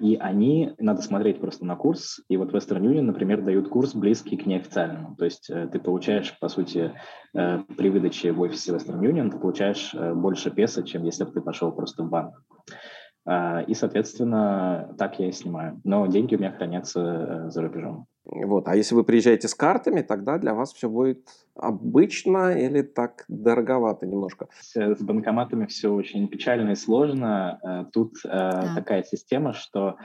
и они, надо смотреть просто на курс, и вот Western Union, например, дают курс близкий к неофициальному. То есть э, ты получаешь, по сути, э, при выдаче в офисе Western Union, ты получаешь э, больше песо, чем если бы ты пошел просто в банк. А, и, соответственно, так я и снимаю. Но деньги у меня хранятся за рубежом. Вот. А если вы приезжаете с картами, тогда для вас все будет обычно или так дороговато немножко? С банкоматами все очень печально и сложно. Э, тут э, да. такая система, что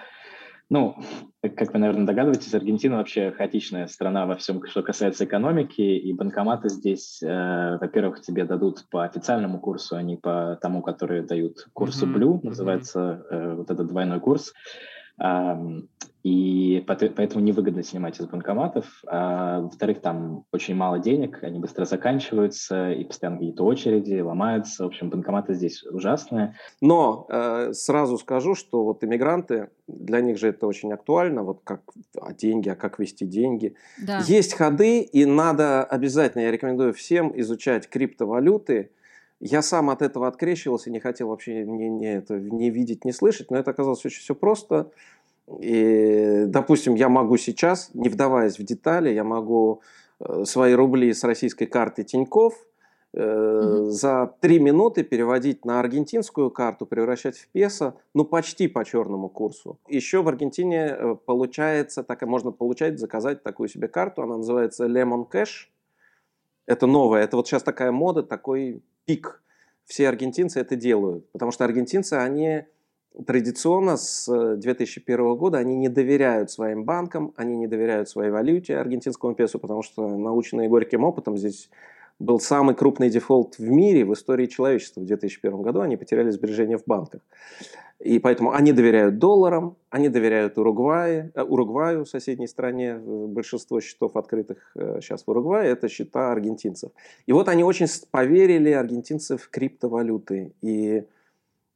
ну, как вы, наверное, догадываетесь, Аргентина вообще хаотичная страна во всем, что касается экономики, и банкоматы здесь, э, во-первых, тебе дадут по официальному курсу, а не по тому, который дают курсу mm-hmm. Blue, называется э, вот этот двойной курс. И поэтому невыгодно снимать из банкоматов. А, во-вторых, там очень мало денег, они быстро заканчиваются, и постоянно какие-то очереди, ломаются. В общем, банкоматы здесь ужасные. Но э, сразу скажу, что вот иммигранты, для них же это очень актуально, вот как а деньги, а как вести деньги. Да. Есть ходы, и надо обязательно, я рекомендую всем изучать криптовалюты, я сам от этого открещивался, не хотел вообще не, не, это, не видеть, не слышать, но это оказалось очень все просто. И, допустим, я могу сейчас, не вдаваясь в детали, я могу э, свои рубли с российской карты Тиньков mm-hmm. за три минуты переводить на аргентинскую карту, превращать в песо, ну почти по черному курсу. Еще в Аргентине э, получается, так и можно получать, заказать такую себе карту, она называется Lemon Cash. Это новая, это вот сейчас такая мода, такой пик. Все аргентинцы это делают, потому что аргентинцы, они традиционно с 2001 э, года они не доверяют своим банкам, они не доверяют своей валюте аргентинскому песу, потому что наученные горьким опытом здесь был самый крупный дефолт в мире в истории человечества в 2001 году. Они потеряли сбережения в банках. И поэтому они доверяют долларам, они доверяют Уругвае, э, Уругваю, соседней стране. Большинство счетов открытых э, сейчас в Уругвае – это счета аргентинцев. И вот они очень поверили, аргентинцы, в криптовалюты. И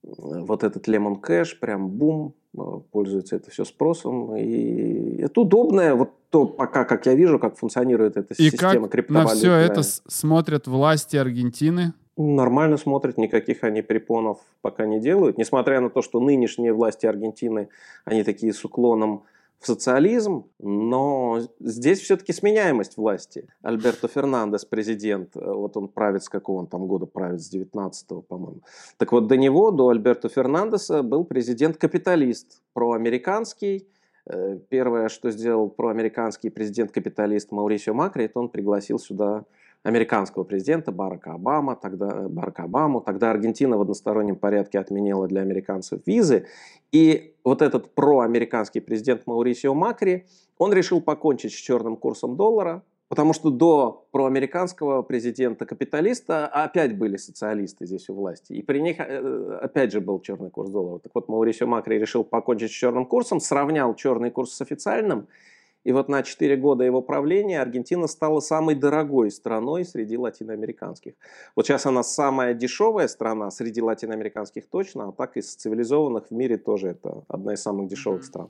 вот этот Lemon Cash, прям бум, э, пользуется это все спросом. И это удобное, вот то пока, как я вижу, как функционирует эта и система как на все это смотрят власти Аргентины? Нормально смотрят, никаких они препонов пока не делают. Несмотря на то, что нынешние власти Аргентины, они такие с уклоном в социализм, но здесь все-таки сменяемость власти. Альберто Фернандес, президент, э, вот он правит с какого он там года правит, с 19-го, по-моему. Так вот, до него, до Альберто Фернандеса был президент-капиталист, проамериканский. Э, первое, что сделал проамериканский президент-капиталист Маурисио Макри, это он пригласил сюда американского президента Барака Обама, тогда, э, Барака Обаму. Тогда Аргентина в одностороннем порядке отменила для американцев визы. И вот этот проамериканский президент Маурисио Макри, он решил покончить с черным курсом доллара, потому что до проамериканского президента-капиталиста опять были социалисты здесь у власти. И при них э, опять же был черный курс доллара. Так вот, Маурисио Макри решил покончить с черным курсом, сравнял черный курс с официальным – и вот на 4 года его правления Аргентина стала самой дорогой страной среди латиноамериканских. Вот сейчас она самая дешевая страна среди латиноамериканских точно, а так из цивилизованных в мире тоже это одна из самых дешевых стран.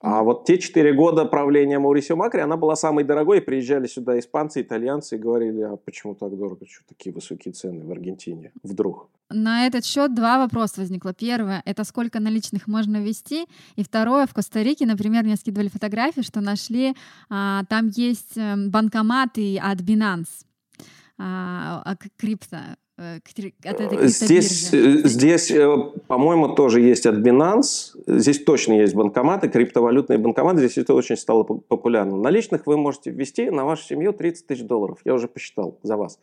А вот те 4 года правления Маурисио Макри, она была самой дорогой. Приезжали сюда испанцы, итальянцы и говорили, а почему так дорого, что такие высокие цены в Аргентине вдруг? На этот счет два вопроса возникло. Первое — это сколько наличных можно ввести? И второе, в Коста-Рике, например, мне скидывали фотографии, что нашли, а, там есть эм, банкоматы от Binance, а, а крипто, э, от этой здесь, э, здесь, э, по-моему, тоже есть от Binance. Здесь точно есть банкоматы, криптовалютные банкоматы. Здесь это очень стало популярным. Наличных вы можете ввести на вашу семью 30 тысяч долларов. Я уже посчитал за вас.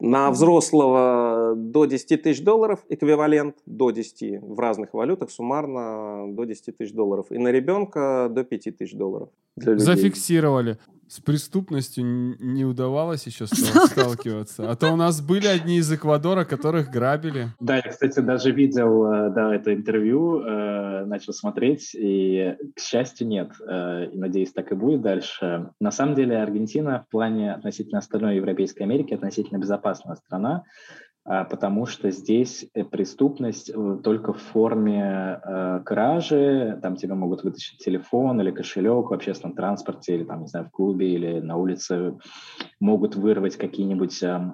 На взрослого до 10 тысяч долларов эквивалент до 10 в разных валютах, суммарно до 10 тысяч долларов. И на ребенка до 5 тысяч долларов. Зафиксировали с преступностью не удавалось еще сталкиваться. А то у нас были одни из Эквадора, которых грабили. Да, я, кстати, даже видел э, да, это интервью, э, начал смотреть, и, к счастью, нет. Э, и, надеюсь, так и будет дальше. На самом деле Аргентина в плане относительно остальной Европейской Америки относительно безопасная страна. А, потому что здесь э, преступность э, только в форме э, кражи, там тебе могут вытащить телефон или кошелек в общественном транспорте, или там, не знаю, в клубе, или на улице. Могут вырвать какие-нибудь э,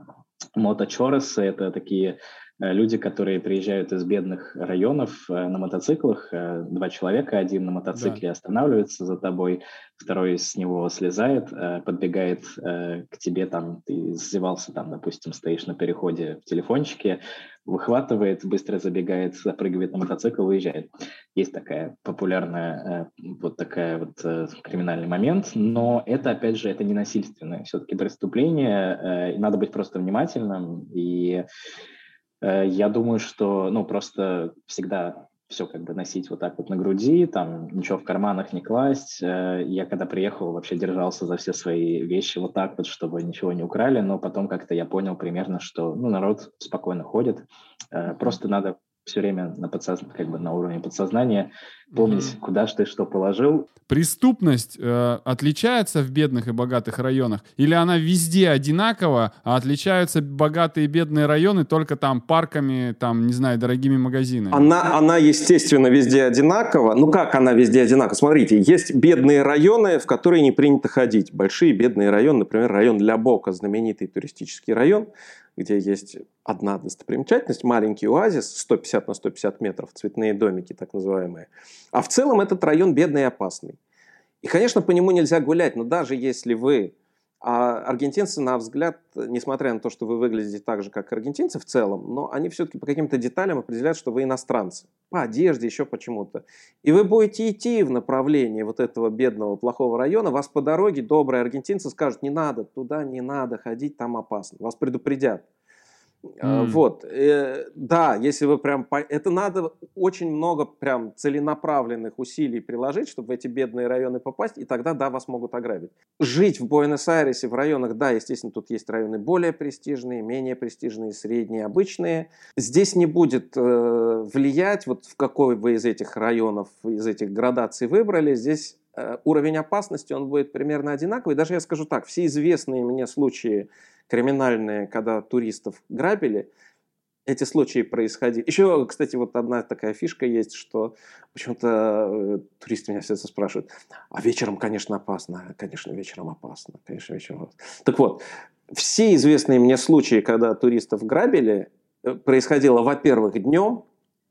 моточоросы, это такие люди, которые приезжают из бедных районов э, на мотоциклах, э, два человека, один на мотоцикле да. останавливается за тобой, второй с него слезает, подбегает к тебе, там, ты издевался, там, допустим, стоишь на переходе в телефончике, выхватывает, быстро забегает, запрыгивает на мотоцикл, уезжает. Есть такая популярная, вот такая вот криминальный момент, но это, опять же, это не насильственное все-таки преступление, надо быть просто внимательным и Э, я думаю, что, ну, просто всегда все как бы носить вот так вот на груди, там ничего в карманах не класть. Э, я когда приехал, вообще держался за все свои вещи вот так вот, чтобы ничего не украли, но потом как-то я понял примерно, что ну, народ спокойно ходит. Э, просто надо все время на, подсоз... как бы на уровне подсознания помнить, mm-hmm. куда ты что положил. Преступность э, отличается в бедных и богатых районах? Или она везде одинакова, а отличаются богатые и бедные районы только там парками, там, не знаю, дорогими магазинами? Она, она естественно, везде одинакова. Ну как она везде одинакова? Смотрите, есть бедные районы, в которые не принято ходить. Большие бедные районы, например, район Ля-Бока, знаменитый туристический район, где есть одна достопримечательность, маленький оазис, 150 на 150 метров, цветные домики так называемые. А в целом этот район бедный и опасный. И, конечно, по нему нельзя гулять, но даже если вы а аргентинцы, на взгляд, несмотря на то, что вы выглядите так же, как аргентинцы в целом, но они все-таки по каким-то деталям определяют, что вы иностранцы. По одежде, еще почему-то. И вы будете идти в направлении вот этого бедного, плохого района, вас по дороге добрые аргентинцы скажут, не надо, туда не надо ходить, там опасно. Вас предупредят. Mm. Вот, э, да, если вы прям, по... это надо очень много прям целенаправленных усилий приложить, чтобы в эти бедные районы попасть, и тогда, да, вас могут ограбить. Жить в Буэнос-Айресе, в районах, да, естественно, тут есть районы более престижные, менее престижные, средние, обычные. Здесь не будет э, влиять, вот в какой вы из этих районов, из этих градаций выбрали, здесь э, уровень опасности, он будет примерно одинаковый. Даже я скажу так, все известные мне случаи криминальные, когда туристов грабили, эти случаи происходили. Еще, кстати, вот одна такая фишка есть, что почему-то э, туристы меня все это спрашивают, а вечером, конечно, опасно, конечно, вечером опасно, конечно, вечером опасно. Так вот, все известные мне случаи, когда туристов грабили, э, происходило, во-первых, днем,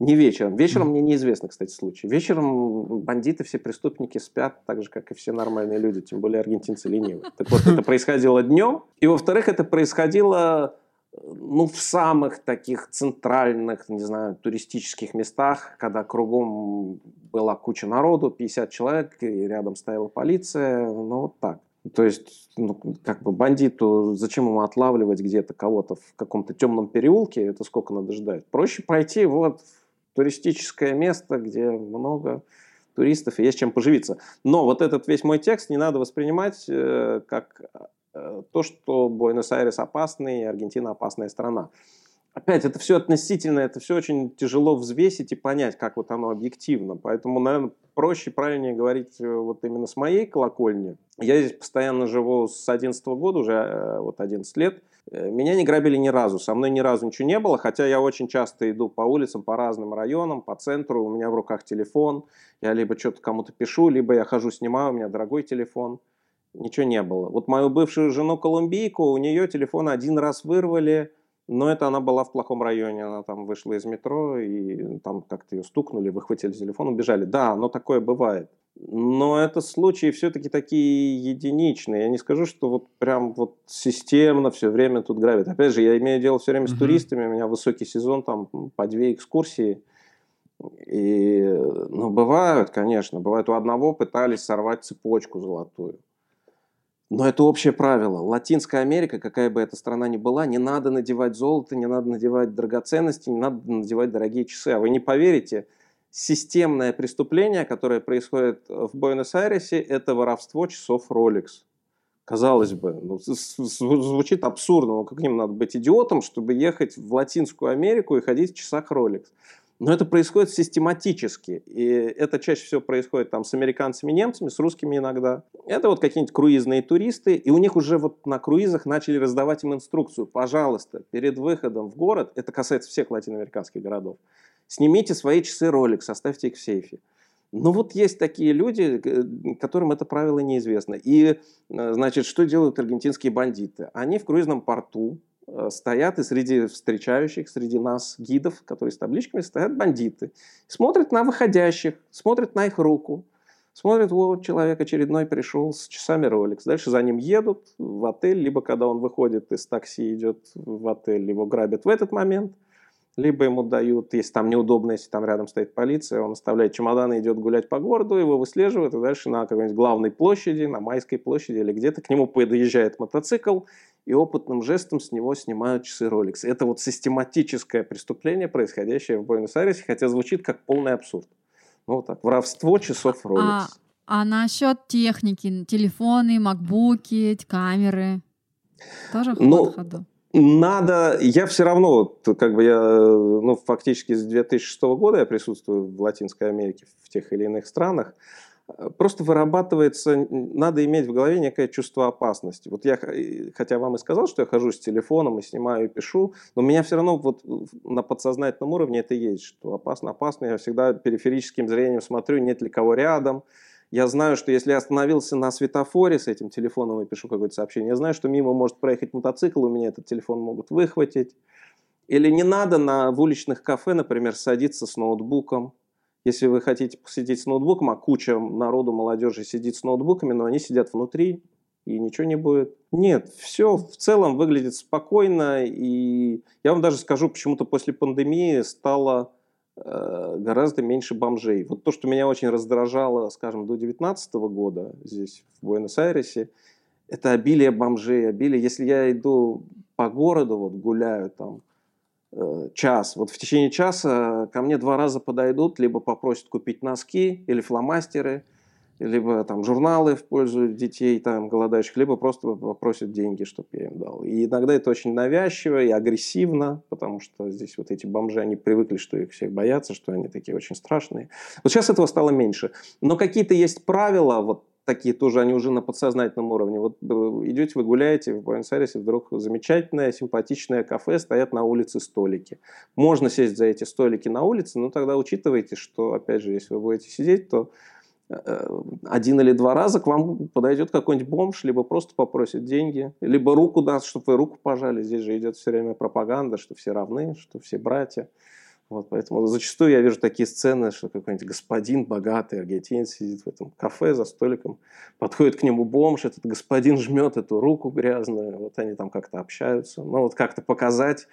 не вечером. Вечером мне неизвестно, кстати, случай. Вечером бандиты, все преступники спят, так же, как и все нормальные люди, тем более аргентинцы ленивые. Так вот, это происходило днем. И, во-вторых, это происходило ну, в самых таких центральных, не знаю, туристических местах, когда кругом была куча народу, 50 человек, и рядом стояла полиция, ну, вот так. То есть, ну, как бы бандиту, зачем ему отлавливать где-то кого-то в каком-то темном переулке, это сколько надо ждать? Проще пройти вот туристическое место, где много туристов и есть чем поживиться. Но вот этот весь мой текст не надо воспринимать э, как э, то, что Буэнос-Айрес опасный Аргентина опасная страна. Опять, это все относительно, это все очень тяжело взвесить и понять, как вот оно объективно. Поэтому, наверное, проще, правильнее говорить э, вот именно с моей колокольни. Я здесь постоянно живу с 11 года, уже э, вот 11 лет. Э, меня не грабили ни разу, со мной ни разу ничего не было, хотя я очень часто иду по улицам, по разным районам, по центру, у меня в руках телефон, я либо что-то кому-то пишу, либо я хожу, снимаю, у меня дорогой телефон. Ничего не было. Вот мою бывшую жену колумбийку, у нее телефон один раз вырвали, но это она была в плохом районе, она там вышла из метро, и там как-то ее стукнули, выхватили телефон, убежали. Да, но такое бывает. Но это случаи все-таки такие единичные. Я не скажу, что вот прям вот системно все время тут грабят. Опять же, я имею дело все время с туристами, у меня высокий сезон, там по две экскурсии. И, ну, бывают, конечно, бывает у одного пытались сорвать цепочку золотую. Но это общее правило. Латинская Америка, какая бы эта страна ни была, не надо надевать золото, не надо надевать драгоценности, не надо надевать дорогие часы. А вы не поверите, системное преступление, которое происходит в Буэнос-Айресе, это воровство часов Rolex. Казалось бы, ну, звучит абсурдно, но каким надо быть идиотом, чтобы ехать в Латинскую Америку и ходить в часах Rolex. Но это происходит систематически. И это чаще всего происходит там с американцами, немцами, с русскими иногда. Это вот какие-нибудь круизные туристы. И у них уже вот на круизах начали раздавать им инструкцию. Пожалуйста, перед выходом в город, это касается всех латиноамериканских городов, снимите свои часы Rolex, оставьте их в сейфе. Но вот есть такие люди, которым это правило неизвестно. И, э, значит, что делают аргентинские бандиты? Они в круизном порту Э, стоят, и среди встречающих, среди нас, гидов, которые с табличками, стоят бандиты. Смотрят на выходящих, смотрят на их руку, смотрят, вот человек очередной пришел с часами Rolex. Дальше за ним едут в отель, либо когда он выходит из такси, идет в отель, его грабят в этот момент – либо ему дают, если там неудобно, если там рядом стоит полиция, он оставляет чемоданы, идет гулять по городу, его выслеживают, и дальше на какой-нибудь главной площади, на Майской площади или где-то к нему подъезжает мотоцикл, и опытным жестом с него снимают часы Rolex. Это вот систематическое преступление, происходящее в Буэнос-Айресе, хотя звучит как полный абсурд. Ну вот так, воровство часов Rolex. А, а насчет техники, телефоны, макбуки, камеры, тоже ну, ходу? Надо, я все равно, как бы я, ну, фактически с 2006 года я присутствую в Латинской Америке в тех или иных странах, просто вырабатывается, надо иметь в голове некое чувство опасности. Вот я, хотя вам и сказал, что я хожу с телефоном и снимаю и пишу, но у меня все равно вот на подсознательном уровне это есть, что опасно, опасно. Я всегда периферическим зрением смотрю, нет ли кого рядом, я знаю, что если я остановился на светофоре с этим телефоном и пишу какое-то сообщение, я знаю, что мимо может проехать мотоцикл, у меня этот телефон могут выхватить. Или не надо на, в уличных кафе, например, садиться с ноутбуком. Если вы хотите посидеть с ноутбуком, а куча народу, молодежи сидит с ноутбуками, но они сидят внутри, и ничего не будет. Нет, все в целом выглядит спокойно. И я вам даже скажу, почему-то после пандемии стало Э, гораздо меньше бомжей. Вот то, что меня очень раздражало, скажем, до 2019 года здесь, в Буэнос-Айресе, это обилие бомжей, обилие. Если я иду по городу, вот гуляю там час, вот в течение часа ко мне два раза подойдут, либо попросят купить носки или фломастеры, либо там журналы в пользу детей там голодающих, либо просто попросят деньги, чтобы я им дал. И иногда это очень навязчиво и агрессивно, потому что здесь вот эти бомжи, они привыкли, что их всех боятся, что они такие очень страшные. Вот сейчас этого стало меньше. Но какие-то есть правила, вот такие тоже, они уже на подсознательном уровне. Вот э, идете, вы гуляете в Буэнос-Айресе, вдруг замечательное, симпатичное кафе, стоят на улице столики. Можно сесть за эти столики на улице, но тогда учитывайте, что, опять же, если вы будете сидеть, то Э, один или два раза к вам подойдет какой-нибудь бомж, либо просто попросит деньги, либо руку даст, чтобы вы руку пожали. Здесь же идет все время пропаганда, что все равны, что все братья. Вот, поэтому зачастую я вижу такие сцены, что какой-нибудь господин богатый аргентинец сидит в этом кафе за столиком, подходит к нему бомж, этот господин жмет эту руку грязную, вот они там как-то общаются. Ну вот как-то показать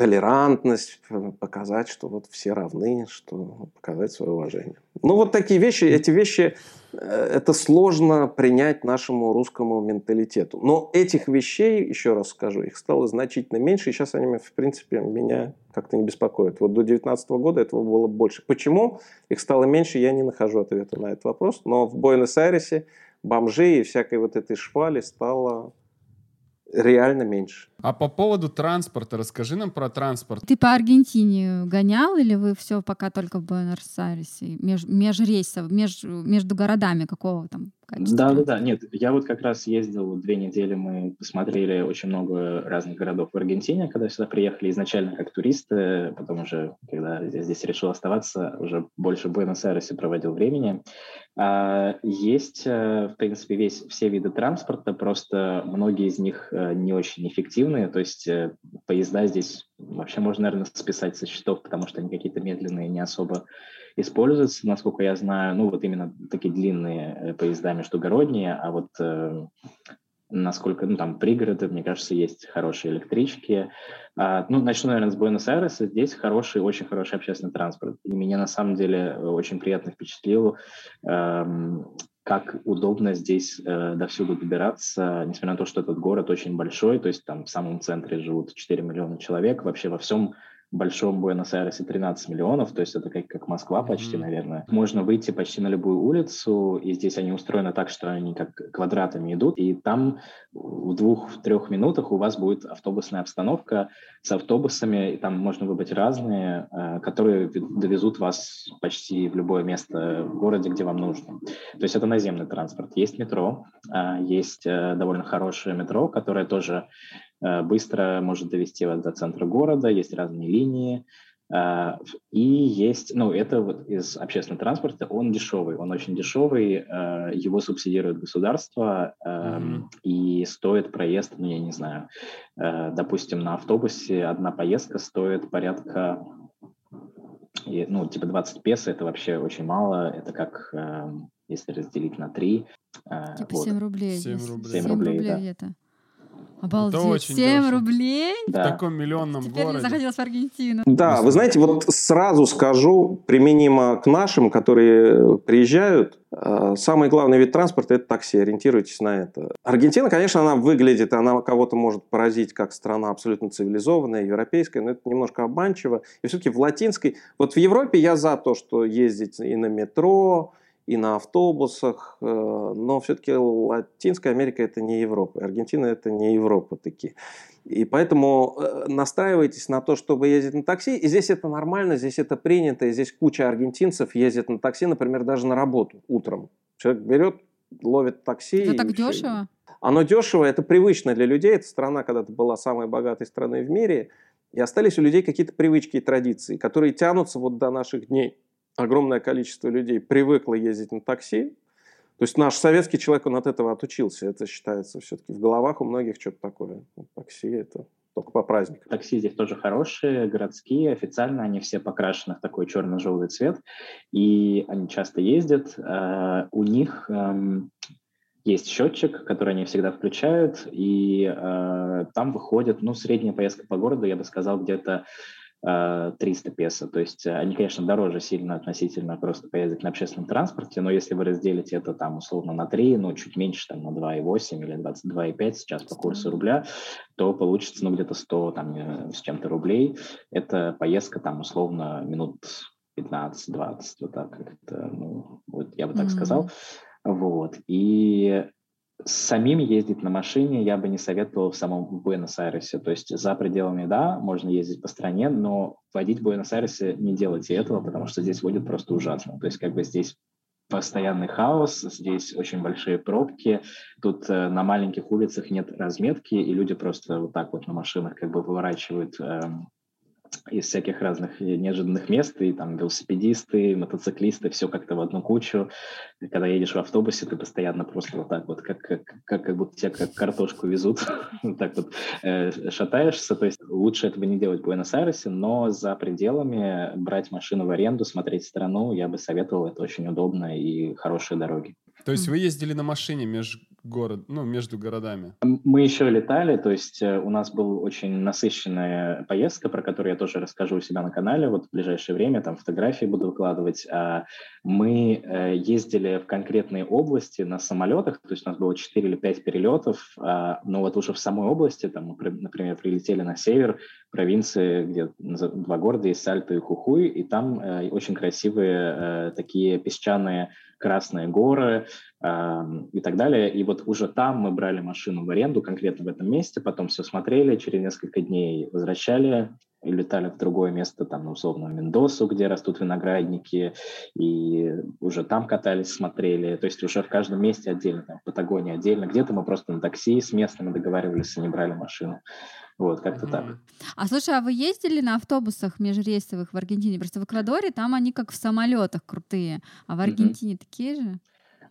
толерантность, показать, что вот все равны, что показать свое уважение. Ну вот такие вещи, эти вещи, э, это сложно принять нашему русскому менталитету. Но этих вещей, еще раз скажу, их стало значительно меньше, и сейчас они, в принципе, меня как-то не беспокоят. Вот до 2019 года этого было больше. Почему их стало меньше, я не нахожу ответа на этот вопрос. Но в Буэнос-Айресе бомжей и всякой вот этой швали стало реально меньше. А по поводу транспорта, расскажи нам про транспорт. Ты по Аргентине гонял или вы все пока только в Буэнос-Айресе? Меж, межрейсов, меж, между городами какого там Да, да, да. Нет, я вот как раз ездил две недели, мы посмотрели очень много разных городов в Аргентине, когда сюда приехали изначально как туристы, потом уже, когда я здесь решил оставаться, уже больше в Буэнос-Айресе проводил времени. А, есть, э, в принципе, весь, все виды транспорта, просто многие из них э, не очень эффективные, то есть э, поезда здесь вообще можно, наверное, списать со счетов, потому что они какие-то медленные, не особо используются, насколько я знаю, ну вот именно такие длинные поезда междугородние, а вот насколько, ну, там, пригороды, мне кажется, есть хорошие электрички. А, ну, начну, наверное, с Буэнос-Айреса. Здесь хороший, очень хороший общественный транспорт. И меня, на самом деле, очень приятно впечатлил, эм, как удобно здесь э, довсюду добираться, несмотря на то, что этот город очень большой, то есть там в самом центре живут 4 миллиона человек, вообще во всем большом Буэнос-Айресе 13 миллионов, то есть это как, как Москва почти, mm-hmm. наверное. Можно выйти почти на любую улицу, и здесь они устроены так, что они как квадратами идут, и там в двух-трех минутах у вас будет автобусная обстановка с автобусами, и там можно выбрать разные, э, которые довезут вас почти в любое место в городе, где вам нужно. То есть это наземный транспорт. Есть метро, э, есть э, довольно хорошее метро, которое тоже быстро может довести вас до центра города, есть разные линии, э, и есть, ну, это вот из общественного транспорта, он дешевый, он очень дешевый, э, его субсидирует государство, mm-hmm. и стоит проезд, ну, я не знаю, допустим, на автобусе одна поездка стоит порядка, ну, типа 20 песо, это вообще очень мало, это как, если разделить на 3. Типа вот. 7 рублей. 7 рублей. 7 рублей, 7 рублей да. это. Обалдеть, это очень 7 дешево. рублей? Да. В таком миллионном Теперь городе. Теперь захотелось в Аргентину. Да, вы знаете, вот сразу скажу, применимо к нашим, которые приезжают, э, самый главный вид транспорта – это такси, ориентируйтесь на это. Аргентина, конечно, она выглядит, она кого-то может поразить как страна абсолютно цивилизованная, европейская, но это немножко обманчиво. И все-таки в латинской, вот в Европе я за то, что ездить и на метро, и на автобусах, э, но все-таки Латинская Америка это не Европа, Аргентина это не Европа такие. И поэтому э, настраивайтесь на то, чтобы ездить на такси. И здесь это нормально, здесь это принято. И здесь куча аргентинцев ездит на такси, например, даже на работу утром. Человек берет, ловит такси. Это так дешево? Оно дешево, это привычно для людей. Эта страна когда-то была самой богатой страной в мире. И остались у людей какие-то привычки и традиции, которые тянутся вот до наших дней огромное количество людей привыкло ездить на такси. То есть наш советский человек, он от этого отучился. Это считается все-таки в головах у многих что-то такое. Ну, такси это только по праздникам. Такси здесь тоже хорошие, городские, официально они все покрашены в такой черно-желтый цвет, и они часто ездят. Uh, у них um, есть счетчик, который они всегда включают, и uh, там выходит, ну, средняя поездка по городу, я бы сказал, где-то 300 э, песо. То есть э, они, конечно, дороже сильно относительно просто поездок на общественном транспорте, но если вы разделите это там условно на 3, ну, чуть меньше, там, на 2,8 или 22,5 сейчас по курсу рубля, то получится, ну, где-то 100 там э, с чем-то рублей. Это поездка там условно минут 15-20, вот так как-то, ну, вот я бы так mm-hmm. сказал. Вот. И Самим ездить на машине я бы не советовал в самом Буэнос-Айресе. То есть за пределами, да, можно ездить по стране, но водить в Буэнос-Айресе не делайте этого, потому что здесь водят просто ужасно. То есть как бы здесь постоянный хаос, здесь очень большие пробки, тут э, на маленьких улицах нет разметки, и люди просто вот так вот на машинах как бы выворачивают э, из всяких разных неожиданных мест, и там велосипедисты, мотоциклисты, все как-то в одну кучу. И когда едешь в автобусе, ты постоянно просто вот так вот, как, как, как, как будто тебя как картошку везут, так вот э, шатаешься. То есть лучше этого не делать в Буэнос-Айресе, но за пределами брать машину в аренду, смотреть страну, я бы советовал, это очень удобно и хорошие дороги. То есть вы ездили на машине между город, ну, между городами? Мы еще летали, то есть э, у нас была очень насыщенная поездка, про которую я тоже расскажу у себя на канале, вот в ближайшее время, там фотографии буду выкладывать. А мы э, ездили в конкретные области на самолетах, то есть у нас было 4 или 5 перелетов, а, но вот уже в самой области, там, мы, например, прилетели на север, провинции, где два города есть Сальто и Хухуй, и там э, очень красивые такие песчаные красные горы э, и так далее. И вот уже там мы брали машину в аренду, конкретно в этом месте, потом все смотрели, через несколько дней возвращали и летали в другое место, там, ну, условно, Мендосу, где растут виноградники, и уже там катались, смотрели, то есть уже в каждом месте отдельно, там, в Патагонии отдельно, где-то мы просто на такси с местными договаривались и не брали машину. Вот, как-то mm-hmm. так. А слушай, а вы ездили на автобусах межрейсовых в Аргентине? Просто в Эквадоре там они как в самолетах крутые, а в Аргентине mm-hmm. такие же?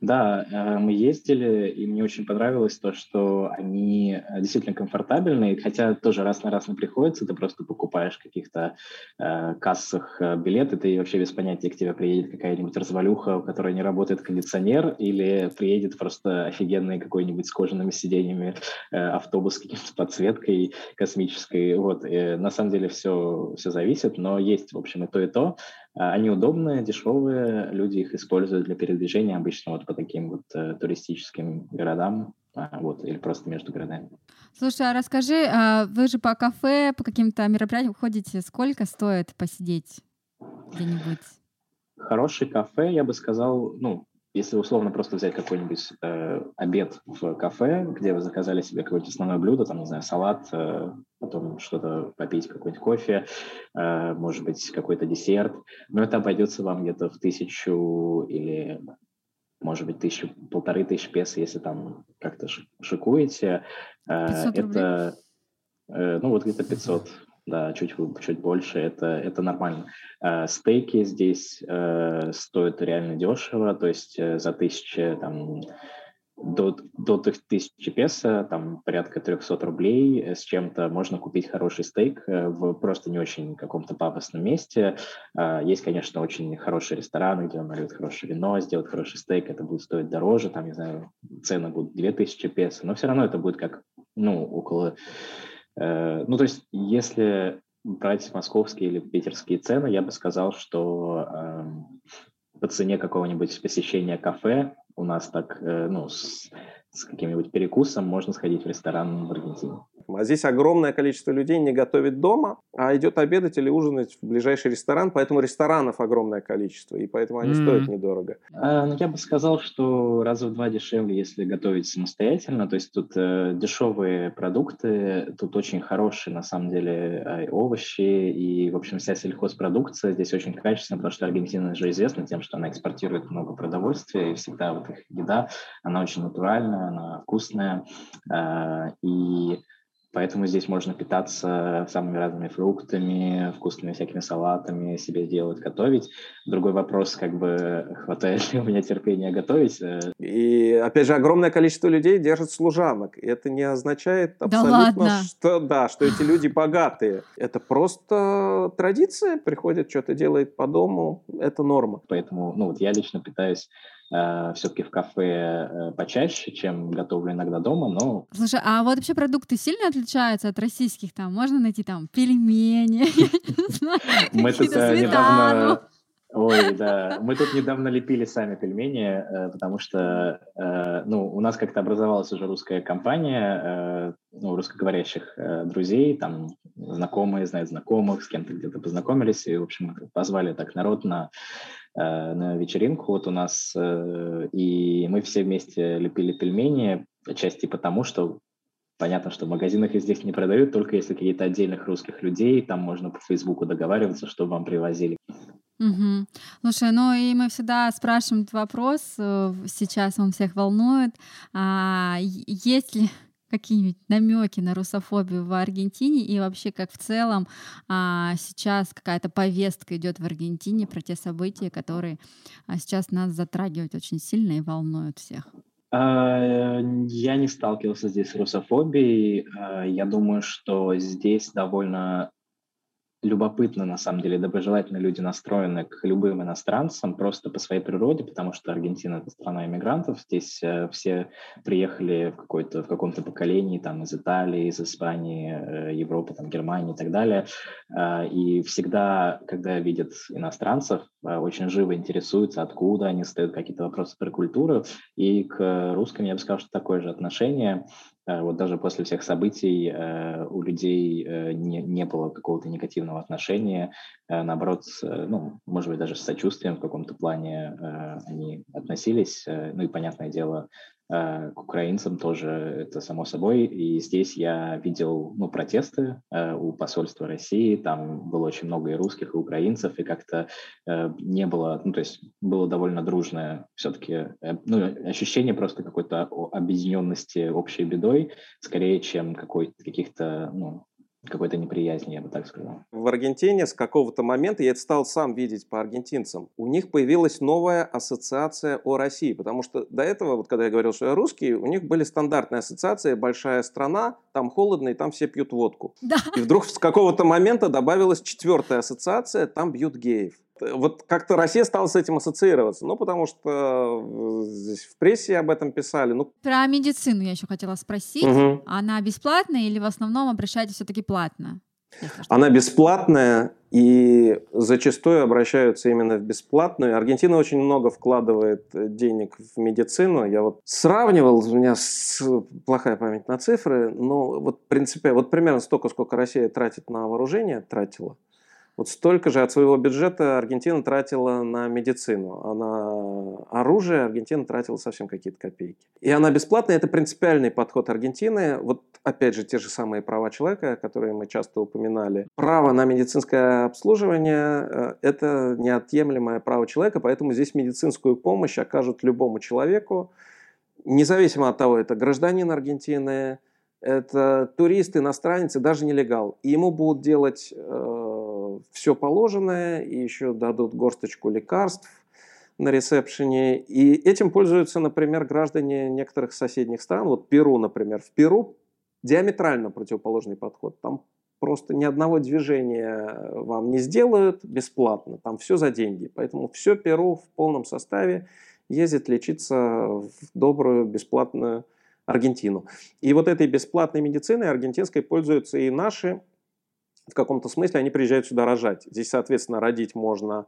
Да, э, мы ездили, и мне очень понравилось то, что они э, действительно комфортабельные, хотя тоже раз на раз не приходится, ты просто покупаешь каких-то э, кассах э, билеты, ты вообще без понятия, к тебе приедет какая-нибудь развалюха, у которой не работает кондиционер, или приедет просто офигенный какой-нибудь с кожаными сиденьями э, автобус с какой-то подсветкой космической. Вот, и на самом деле все, все зависит, но есть, в общем, и то, и то. А, они удобные, дешевые, люди их используют для передвижения обычно вот по таким вот э, туристическим городам. а, вот, или просто между городами. Слушай, а расскажи, а вы же по кафе, по каким-то мероприятиям ходите, сколько стоит посидеть где-нибудь? Хороший кафе, я бы сказал, ну, если условно просто взять какой-нибудь э, обед в кафе, где вы заказали себе какое-то основное блюдо, там, не знаю, салат, э, потом что-то попить, какой-нибудь кофе, э, может быть, какой-то десерт, но это обойдется вам где-то в тысячу или, может быть, тысячу, полторы тысячи песо, если там как-то шикуете. Э, это, э, ну, вот где-то 500 да, чуть, чуть больше, это, это нормально. Э, стейки здесь э, стоят реально дешево, то есть э, за тысячу, там, до, до тысячи песо, там порядка 300 рублей с чем-то можно купить хороший стейк в просто не очень каком-то пафосном месте. Есть, конечно, очень хорошие рестораны, где нальют хорошее вино, сделают хороший стейк, это будет стоить дороже, там, не знаю, цены будут 2000 песо, но все равно это будет как, ну, около ну, то есть, если брать московские или питерские цены, я бы сказал, что э, по цене какого-нибудь посещения кафе у нас так, э, ну, с, с каким-нибудь перекусом можно сходить в ресторан в Аргентине. А здесь огромное количество людей не готовит дома, а идет обедать или ужинать в ближайший ресторан, поэтому ресторанов огромное количество, и поэтому они mm. стоят недорого. А, ну, я бы сказал, что раза в два дешевле, если готовить самостоятельно. То есть тут э, дешевые продукты, тут очень хорошие, на самом деле, э, овощи и, в общем, вся сельхозпродукция здесь очень качественная, потому что Аргентина же известна тем, что она экспортирует много продовольствия, и всегда вот их еда, она очень натуральная, она вкусная, э, и Поэтому здесь можно питаться самыми разными фруктами, вкусными всякими салатами, себе делать, готовить. Другой вопрос, как бы, хватает ли у меня терпения готовить. Э. И, опять же, огромное количество людей держит служанок. И это не означает абсолютно, да что, да, что эти люди богатые. Это просто традиция. Приходит, что-то делает по дому. Это норма. Поэтому, ну, вот я лично питаюсь э, все-таки в кафе э, почаще, чем готовлю иногда дома, но... Слушай, а вот вообще продукты сильно отличаются от российских? Там можно найти там пельмени, Мы тут э, недавно... Ой, да. Мы тут недавно лепили сами пельмени, э, потому что, э, ну, у нас как-то образовалась уже русская компания, э, ну, русскоговорящих друзей, там, знакомые знают знакомых, с кем-то где-то познакомились, и, в общем, позвали так народ на на вечеринку вот у нас, и мы все вместе лепили пельмени, отчасти потому, что понятно, что в магазинах их здесь не продают, только если какие-то отдельных русских людей, там можно по Фейсбуку договариваться, чтобы вам привозили. Угу. Слушай, ну и мы всегда спрашиваем этот вопрос, э, сейчас он всех волнует, а, есть ли какие-нибудь намеки на русофобию в Аргентине и вообще как в целом а, сейчас какая-то повестка идет в Аргентине про те события, которые а, сейчас нас затрагивают очень сильно и волнуют всех? А, я не сталкивался здесь с русофобией. А, я думаю, что здесь довольно любопытно, на самом деле, доброжелательно люди настроены к любым иностранцам просто по своей природе, потому что Аргентина – это страна иммигрантов. Здесь э, все приехали в, какой-то, в каком-то поколении там, из Италии, из Испании, э, Европы, там, Германии и так далее. Э, и всегда, когда видят иностранцев, э, очень живо интересуются, откуда они задают какие-то вопросы про культуру. И к русским я бы сказал, что такое же отношение. Э, вот даже после всех событий э, у людей э, не, не было какого-то негативного отношения. Наоборот, ну, может быть, даже с сочувствием в каком-то плане они относились. Ну и, понятное дело, к украинцам тоже это само собой. И здесь я видел ну, протесты э, у посольства России, там было очень много и русских, и украинцев, и как-то э, не было, ну то есть было довольно дружное все-таки ну, ощущение просто какой-то объединенности общей бедой, скорее, чем какой-то каких-то ну, какой-то неприязни, я бы так сказал. В Аргентине с какого-то момента, я это стал сам видеть по аргентинцам, у них появилась новая ассоциация о России, потому что до этого, вот когда я говорил, что я русский, у них были стандартные ассоциации, большая страна, там холодно, и там все пьют водку. Да. И вдруг с какого-то момента добавилась четвертая ассоциация, там бьют геев вот как-то Россия стала с этим ассоциироваться, ну, потому что э, здесь в прессе об этом писали. Ну... Про медицину я еще хотела спросить. Угу. Она бесплатная или в основном обращаетесь все-таки платно? Она бесплатная, и зачастую обращаются именно в бесплатную. Аргентина очень много вкладывает денег в медицину. Я вот сравнивал, у меня плохая память на цифры, но вот, принципе, вот примерно столько, сколько Россия тратит на вооружение, тратила – вот столько же от своего бюджета Аргентина тратила на медицину, а на оружие Аргентина тратила совсем какие-то копейки. И она бесплатная, это принципиальный подход Аргентины. Вот опять же те же самые права человека, которые мы часто упоминали. Право на медицинское обслуживание э, – это неотъемлемое право человека, поэтому здесь медицинскую помощь окажут любому человеку, независимо от того, это гражданин Аргентины, это турист, иностранец и даже нелегал. И ему будут делать э, все положенное, и еще дадут горсточку лекарств на ресепшене. И этим пользуются, например, граждане некоторых соседних стран. Вот Перу, например. В Перу диаметрально противоположный подход. Там просто ни одного движения вам не сделают бесплатно. Там все за деньги. Поэтому все Перу в полном составе ездит лечиться в добрую бесплатную Аргентину. И вот этой бесплатной медициной аргентинской пользуются и наши в каком-то смысле они приезжают сюда рожать. Здесь, соответственно, родить можно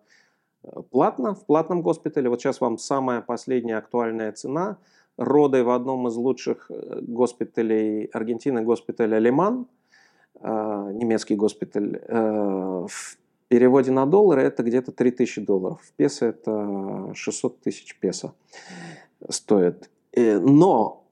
э, платно, в платном госпитале. Вот сейчас вам самая последняя актуальная цена. Роды в одном из лучших э, госпиталей Аргентины, госпиталь Алиман, э, немецкий госпиталь, в переводе на доллары это где-то 3000 долларов. В песо это 600 тысяч песо стоит. Но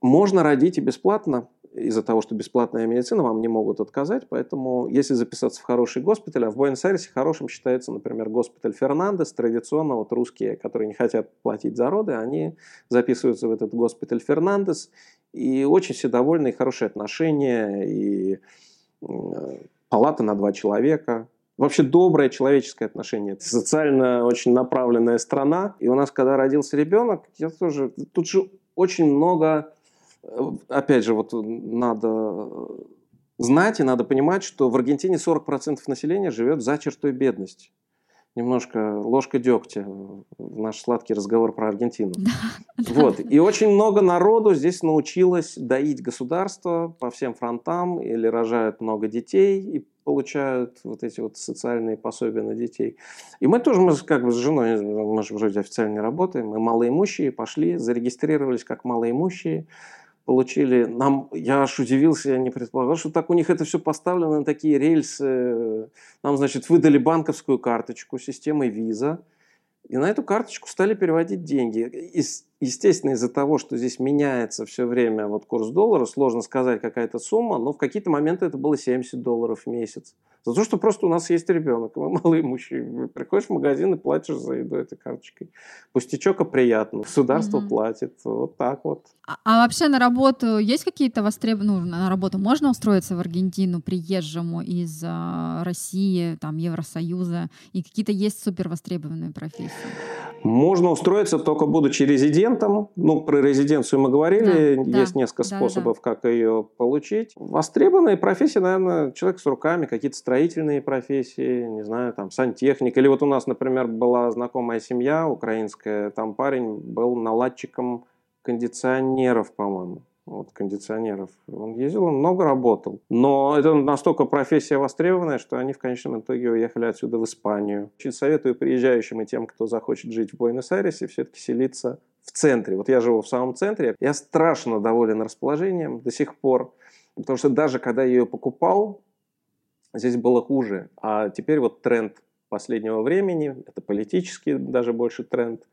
можно родить и бесплатно, из-за того, что бесплатная медицина, вам не могут отказать. Поэтому, если записаться в хороший госпиталь, а в Буэнос-Айресе хорошим считается, например, госпиталь Фернандес, традиционно вот русские, которые не хотят платить за роды, они записываются в этот госпиталь Фернандес, и очень все довольны, и хорошие отношения, и палата на два человека, Вообще доброе человеческое отношение. Это социально очень направленная страна. И у нас, когда родился ребенок, я тоже... Тут же очень много опять же, вот надо знать и надо понимать, что в Аргентине 40% населения живет за чертой бедности. Немножко ложка дегтя в наш сладкий разговор про Аргентину. Вот. И очень много народу здесь научилось доить государство по всем фронтам или рожают много детей и получают вот эти вот социальные пособия на детей. И мы тоже, мы как бы с женой, мы же вроде официально не работаем, мы малоимущие, пошли, зарегистрировались как малоимущие, получили. Нам, я аж удивился, я не предполагал, что так у них это все поставлено на такие рельсы. Нам, значит, выдали банковскую карточку системой Visa. И на эту карточку стали переводить деньги. И, естественно, из-за того, что здесь меняется все время вот курс доллара, сложно сказать какая-то сумма, но в какие-то моменты это было 70 долларов в месяц. За то, что просто у нас есть ребенок, мы малоимущие. Приходишь в магазин и платишь за еду этой карточкой. Пустячок, а приятно. Государство угу. платит. Вот так вот. А, а вообще на работу есть какие-то востребованные... Ну, на работу можно устроиться в Аргентину приезжему из э, России, там, Евросоюза? И какие-то есть супер востребованные профессии? Можно устроиться только будучи резидентом. Ну, про резиденцию мы говорили. Да, есть да, несколько способов, да. как ее получить. Востребованные профессии, наверное, человек с руками, какие-то строительные профессии, не знаю, там, сантехник. Или вот у нас, например, была знакомая семья украинская. Там парень был наладчиком кондиционеров, по-моему вот, кондиционеров. Он ездил, он много работал. Но это настолько профессия востребованная, что они в конечном итоге уехали отсюда в Испанию. Очень советую приезжающим и тем, кто захочет жить в Буэнос-Айресе, все-таки селиться в центре. Вот я живу в самом центре. Я страшно доволен расположением до сих пор. Потому что даже когда я ее покупал, здесь было хуже. А теперь вот тренд последнего времени, это политический даже больше тренд –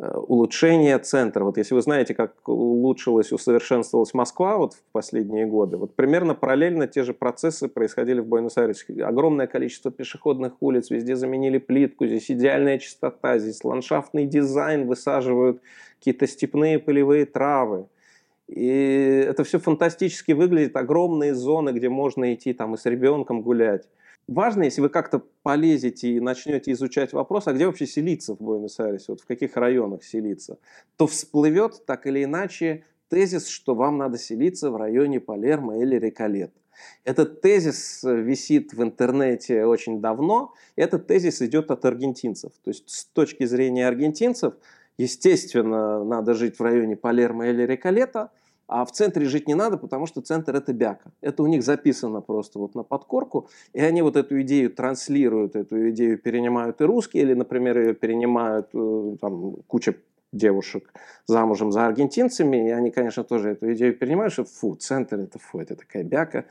улучшение центра. Вот если вы знаете, как улучшилась, усовершенствовалась Москва вот в последние годы, вот примерно параллельно те же процессы происходили в Буэнос-Айресе. Огромное количество пешеходных улиц, везде заменили плитку, здесь идеальная чистота, здесь ландшафтный дизайн, высаживают какие-то степные полевые травы. И это все фантастически выглядит, огромные зоны, где можно идти там и с ребенком гулять важно, если вы как-то полезете и начнете изучать вопрос, а где вообще селиться в Буэнос-Айресе, вот в каких районах селиться, то всплывет так или иначе тезис, что вам надо селиться в районе Палермо или Реколет. Этот тезис висит в интернете очень давно, этот тезис идет от аргентинцев. То есть с точки зрения аргентинцев, естественно, надо жить в районе Палермо или Реколета, А в центре жить не надо, потому что центр это бяка. Это у них записано просто вот на подкорку. И они вот эту идею транслируют, эту идею перенимают и русские, или, например, ее перенимают э, там, куча девушек замужем за аргентинцами, и они, конечно, тоже эту идею перенимают, что фу, центр это фу, это такая бяка,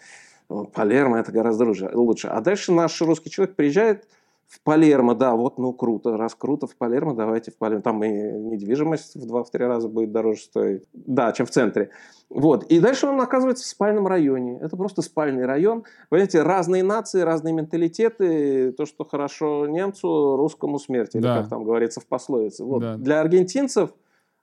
Палермо это гораздо лучше. А дальше наш русский человек приезжает, в Палермо, да, вот, ну, круто, раз круто в Палермо, давайте в Палермо. Там и недвижимость в 2-3 раза будет дороже стоить, да, чем в центре. Вот, и дальше он оказывается в спальном районе. Это просто спальный район. Понимаете, разные нации, разные менталитеты. То, что хорошо немцу, русскому смерти, да. или как там говорится в пословице. Вот. Да. Для аргентинцев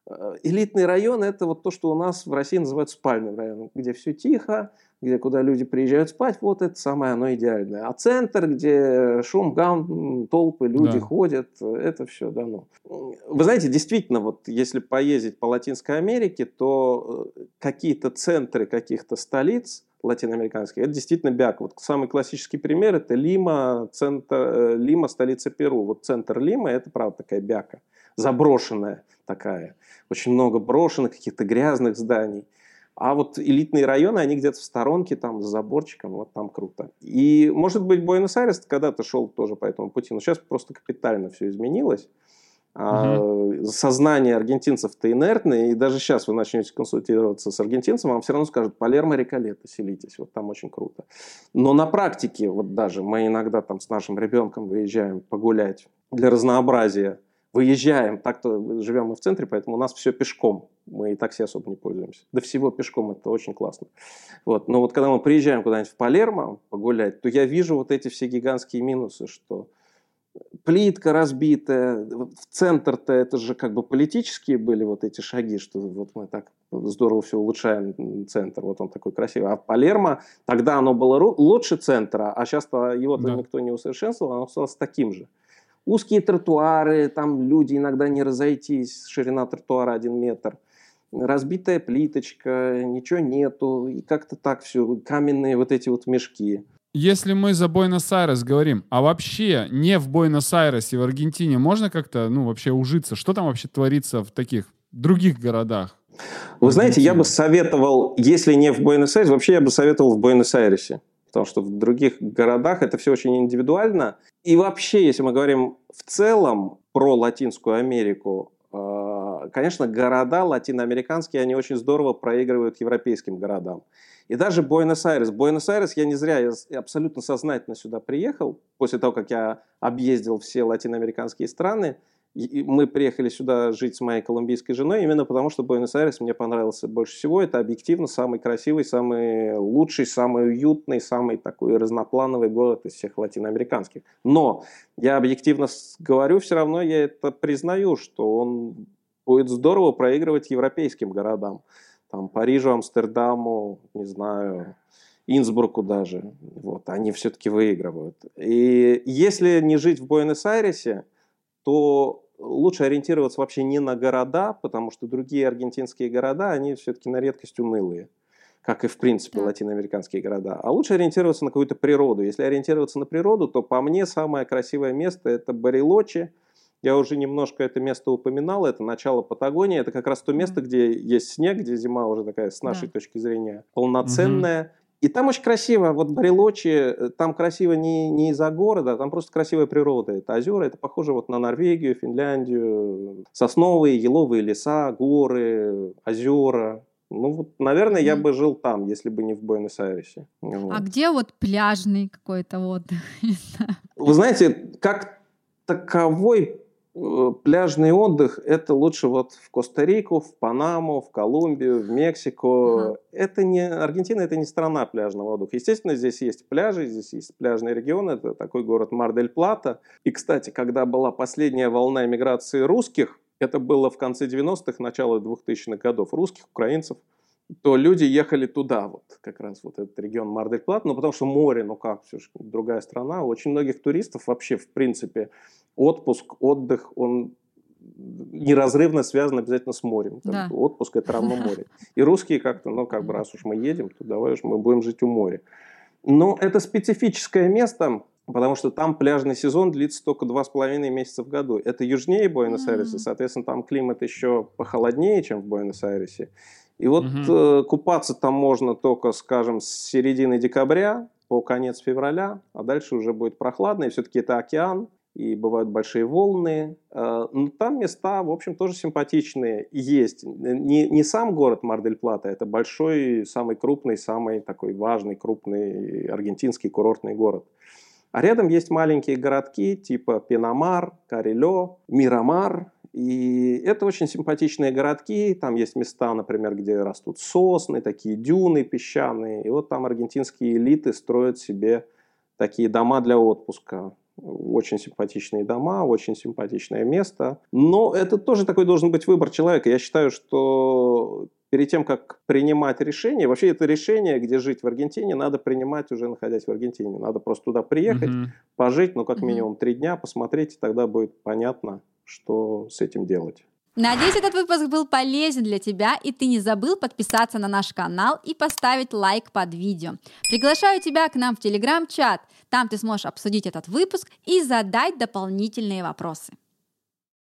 э, элитный район – это вот то, что у нас в России называют спальным районом, где все тихо, где куда люди приезжают спать, вот это самое оно идеальное. А центр, где шум, гам, толпы, люди да. ходят, это все дано. Вы знаете, действительно, вот если поездить по Латинской Америке, то э, какие-то центры каких-то столиц латиноамериканских, это действительно бяк. Вот самый классический пример это Лима, центр, э, Лима, столица Перу. Вот центр Лимы это правда такая бяка, заброшенная такая. Очень много брошенных, каких-то грязных зданий. А вот элитные районы, они где-то в сторонке, там, с заборчиком, вот там круто. И, может быть, Буэнос-Айрес когда-то шел тоже по этому пути, но сейчас просто капитально все изменилось. Угу. Сознание аргентинцев-то инертное, и даже сейчас вы начнете консультироваться с аргентинцем, вам все равно скажут, Палермо, Рекалета, селитесь, вот там очень круто. Но на практике, вот даже мы иногда там с нашим ребенком выезжаем погулять для разнообразия, выезжаем, так-то живем мы в центре, поэтому у нас все пешком, мы и такси особо не пользуемся. До всего пешком это очень классно. Вот. Но вот когда мы приезжаем куда-нибудь в Палермо погулять, то я вижу вот эти все гигантские минусы, что плитка разбитая, в центр-то это же как бы политические были вот эти шаги, что вот мы так здорово все улучшаем центр, вот он такой красивый. А Палермо, тогда оно было лучше центра, а сейчас его да. никто не усовершенствовал, оно осталось таким же. Узкие тротуары, там люди иногда не разойтись, ширина тротуара один метр. Разбитая плиточка, ничего нету, и как-то так все, каменные вот эти вот мешки. Если мы за Буэнос-Айрес говорим, а вообще не в Буэнос-Айресе, в Аргентине можно как-то, ну, вообще ужиться? Что там вообще творится в таких других городах? Вы знаете, я бы советовал, если не в Буэнос-Айресе, вообще я бы советовал в Буэнос-Айресе потому что в других городах это все очень индивидуально. И вообще, если мы говорим в целом про Латинскую Америку, э, конечно, города латиноамериканские, они очень здорово проигрывают европейским городам. И даже Буэнос-Айрес. Буэнос-Айрес я не зря, я абсолютно сознательно сюда приехал, после того, как я объездил все латиноамериканские страны, мы приехали сюда жить с моей колумбийской женой именно потому, что Буэнос-Айрес мне понравился больше всего. Это объективно самый красивый, самый лучший, самый уютный, самый такой разноплановый город из всех латиноамериканских. Но я объективно говорю, все равно я это признаю, что он будет здорово проигрывать европейским городам. Там Парижу, Амстердаму, не знаю, Инсбруку даже. Вот, они все-таки выигрывают. И если не жить в Буэнос-Айресе, то лучше ориентироваться вообще не на города, потому что другие аргентинские города, они все-таки на редкость унылые, как и в принципе да. латиноамериканские города. А лучше ориентироваться на какую-то природу. Если ориентироваться на природу, то по мне самое красивое место это Барилочи. Я уже немножко это место упоминал, это начало Патагонии, это как раз то место, где есть снег, где зима уже такая, с нашей да. точки зрения, полноценная. И там очень красиво, вот Барелочи, э, там красиво не, не из-за города, там просто красивая природа. Это озера, это похоже вот на Норвегию, Финляндию, сосновые, еловые леса, горы, озера. Ну вот, наверное, я бы жил там, если бы не в Буэнос-Айресе. Вот. А где вот пляжный какой-то отдых? Вы знаете, как таковой пляжный отдых это лучше вот в Коста-Рику, в Панаму, в Колумбию, в Мексику. Uh-huh. Это не Аргентина, это не страна пляжного отдыха. Естественно, здесь есть пляжи, здесь есть пляжный регион, это такой город Мар-дель-Плата. И, кстати, когда была последняя волна эмиграции русских, это было в конце 90-х, начало 2000-х годов, русских, украинцев, то люди ехали туда, вот как раз вот этот регион Мар-дель-Плат, ну потому что море, ну как, все же другая страна. У очень многих туристов вообще, в принципе, отпуск, отдых, он неразрывно связан обязательно с морем. Да. Отпуск это равно море. И русские как-то, ну как бы раз уж мы едем, то давай уж мы будем жить у моря. Но это специфическое место, потому что там пляжный сезон длится только два с половиной месяца в году. Это южнее Буэнос-Айреса, mm-hmm. соответственно, там климат еще похолоднее, чем в Буэнос-Айресе. И вот угу. купаться там можно только, скажем, с середины декабря по конец февраля, а дальше уже будет прохладно, и все-таки это океан, и бывают большие волны. Э, но там места, в общем, тоже симпатичные есть. Не, не сам город Мар-дель-Плата, это большой, самый крупный, самый такой важный, крупный аргентинский курортный город. А рядом есть маленькие городки типа Пенамар, Карелё, Мирамар. И это очень симпатичные городки. Там есть места, например, где растут сосны, такие дюны песчаные. И вот там аргентинские элиты строят себе такие дома для отпуска очень симпатичные дома, очень симпатичное место. Но это тоже такой должен быть выбор человека. Я считаю, что перед тем, как принимать решение, вообще это решение, где жить в Аргентине, надо принимать уже находясь в Аргентине. Надо просто туда приехать, mm-hmm. пожить, ну, как mm-hmm. минимум три дня, посмотреть, и тогда будет понятно, что с этим делать. Надеюсь, этот выпуск был полезен для тебя, и ты не забыл подписаться на наш канал и поставить лайк под видео. Приглашаю тебя к нам в телеграм-чат. Там ты сможешь обсудить этот выпуск и задать дополнительные вопросы.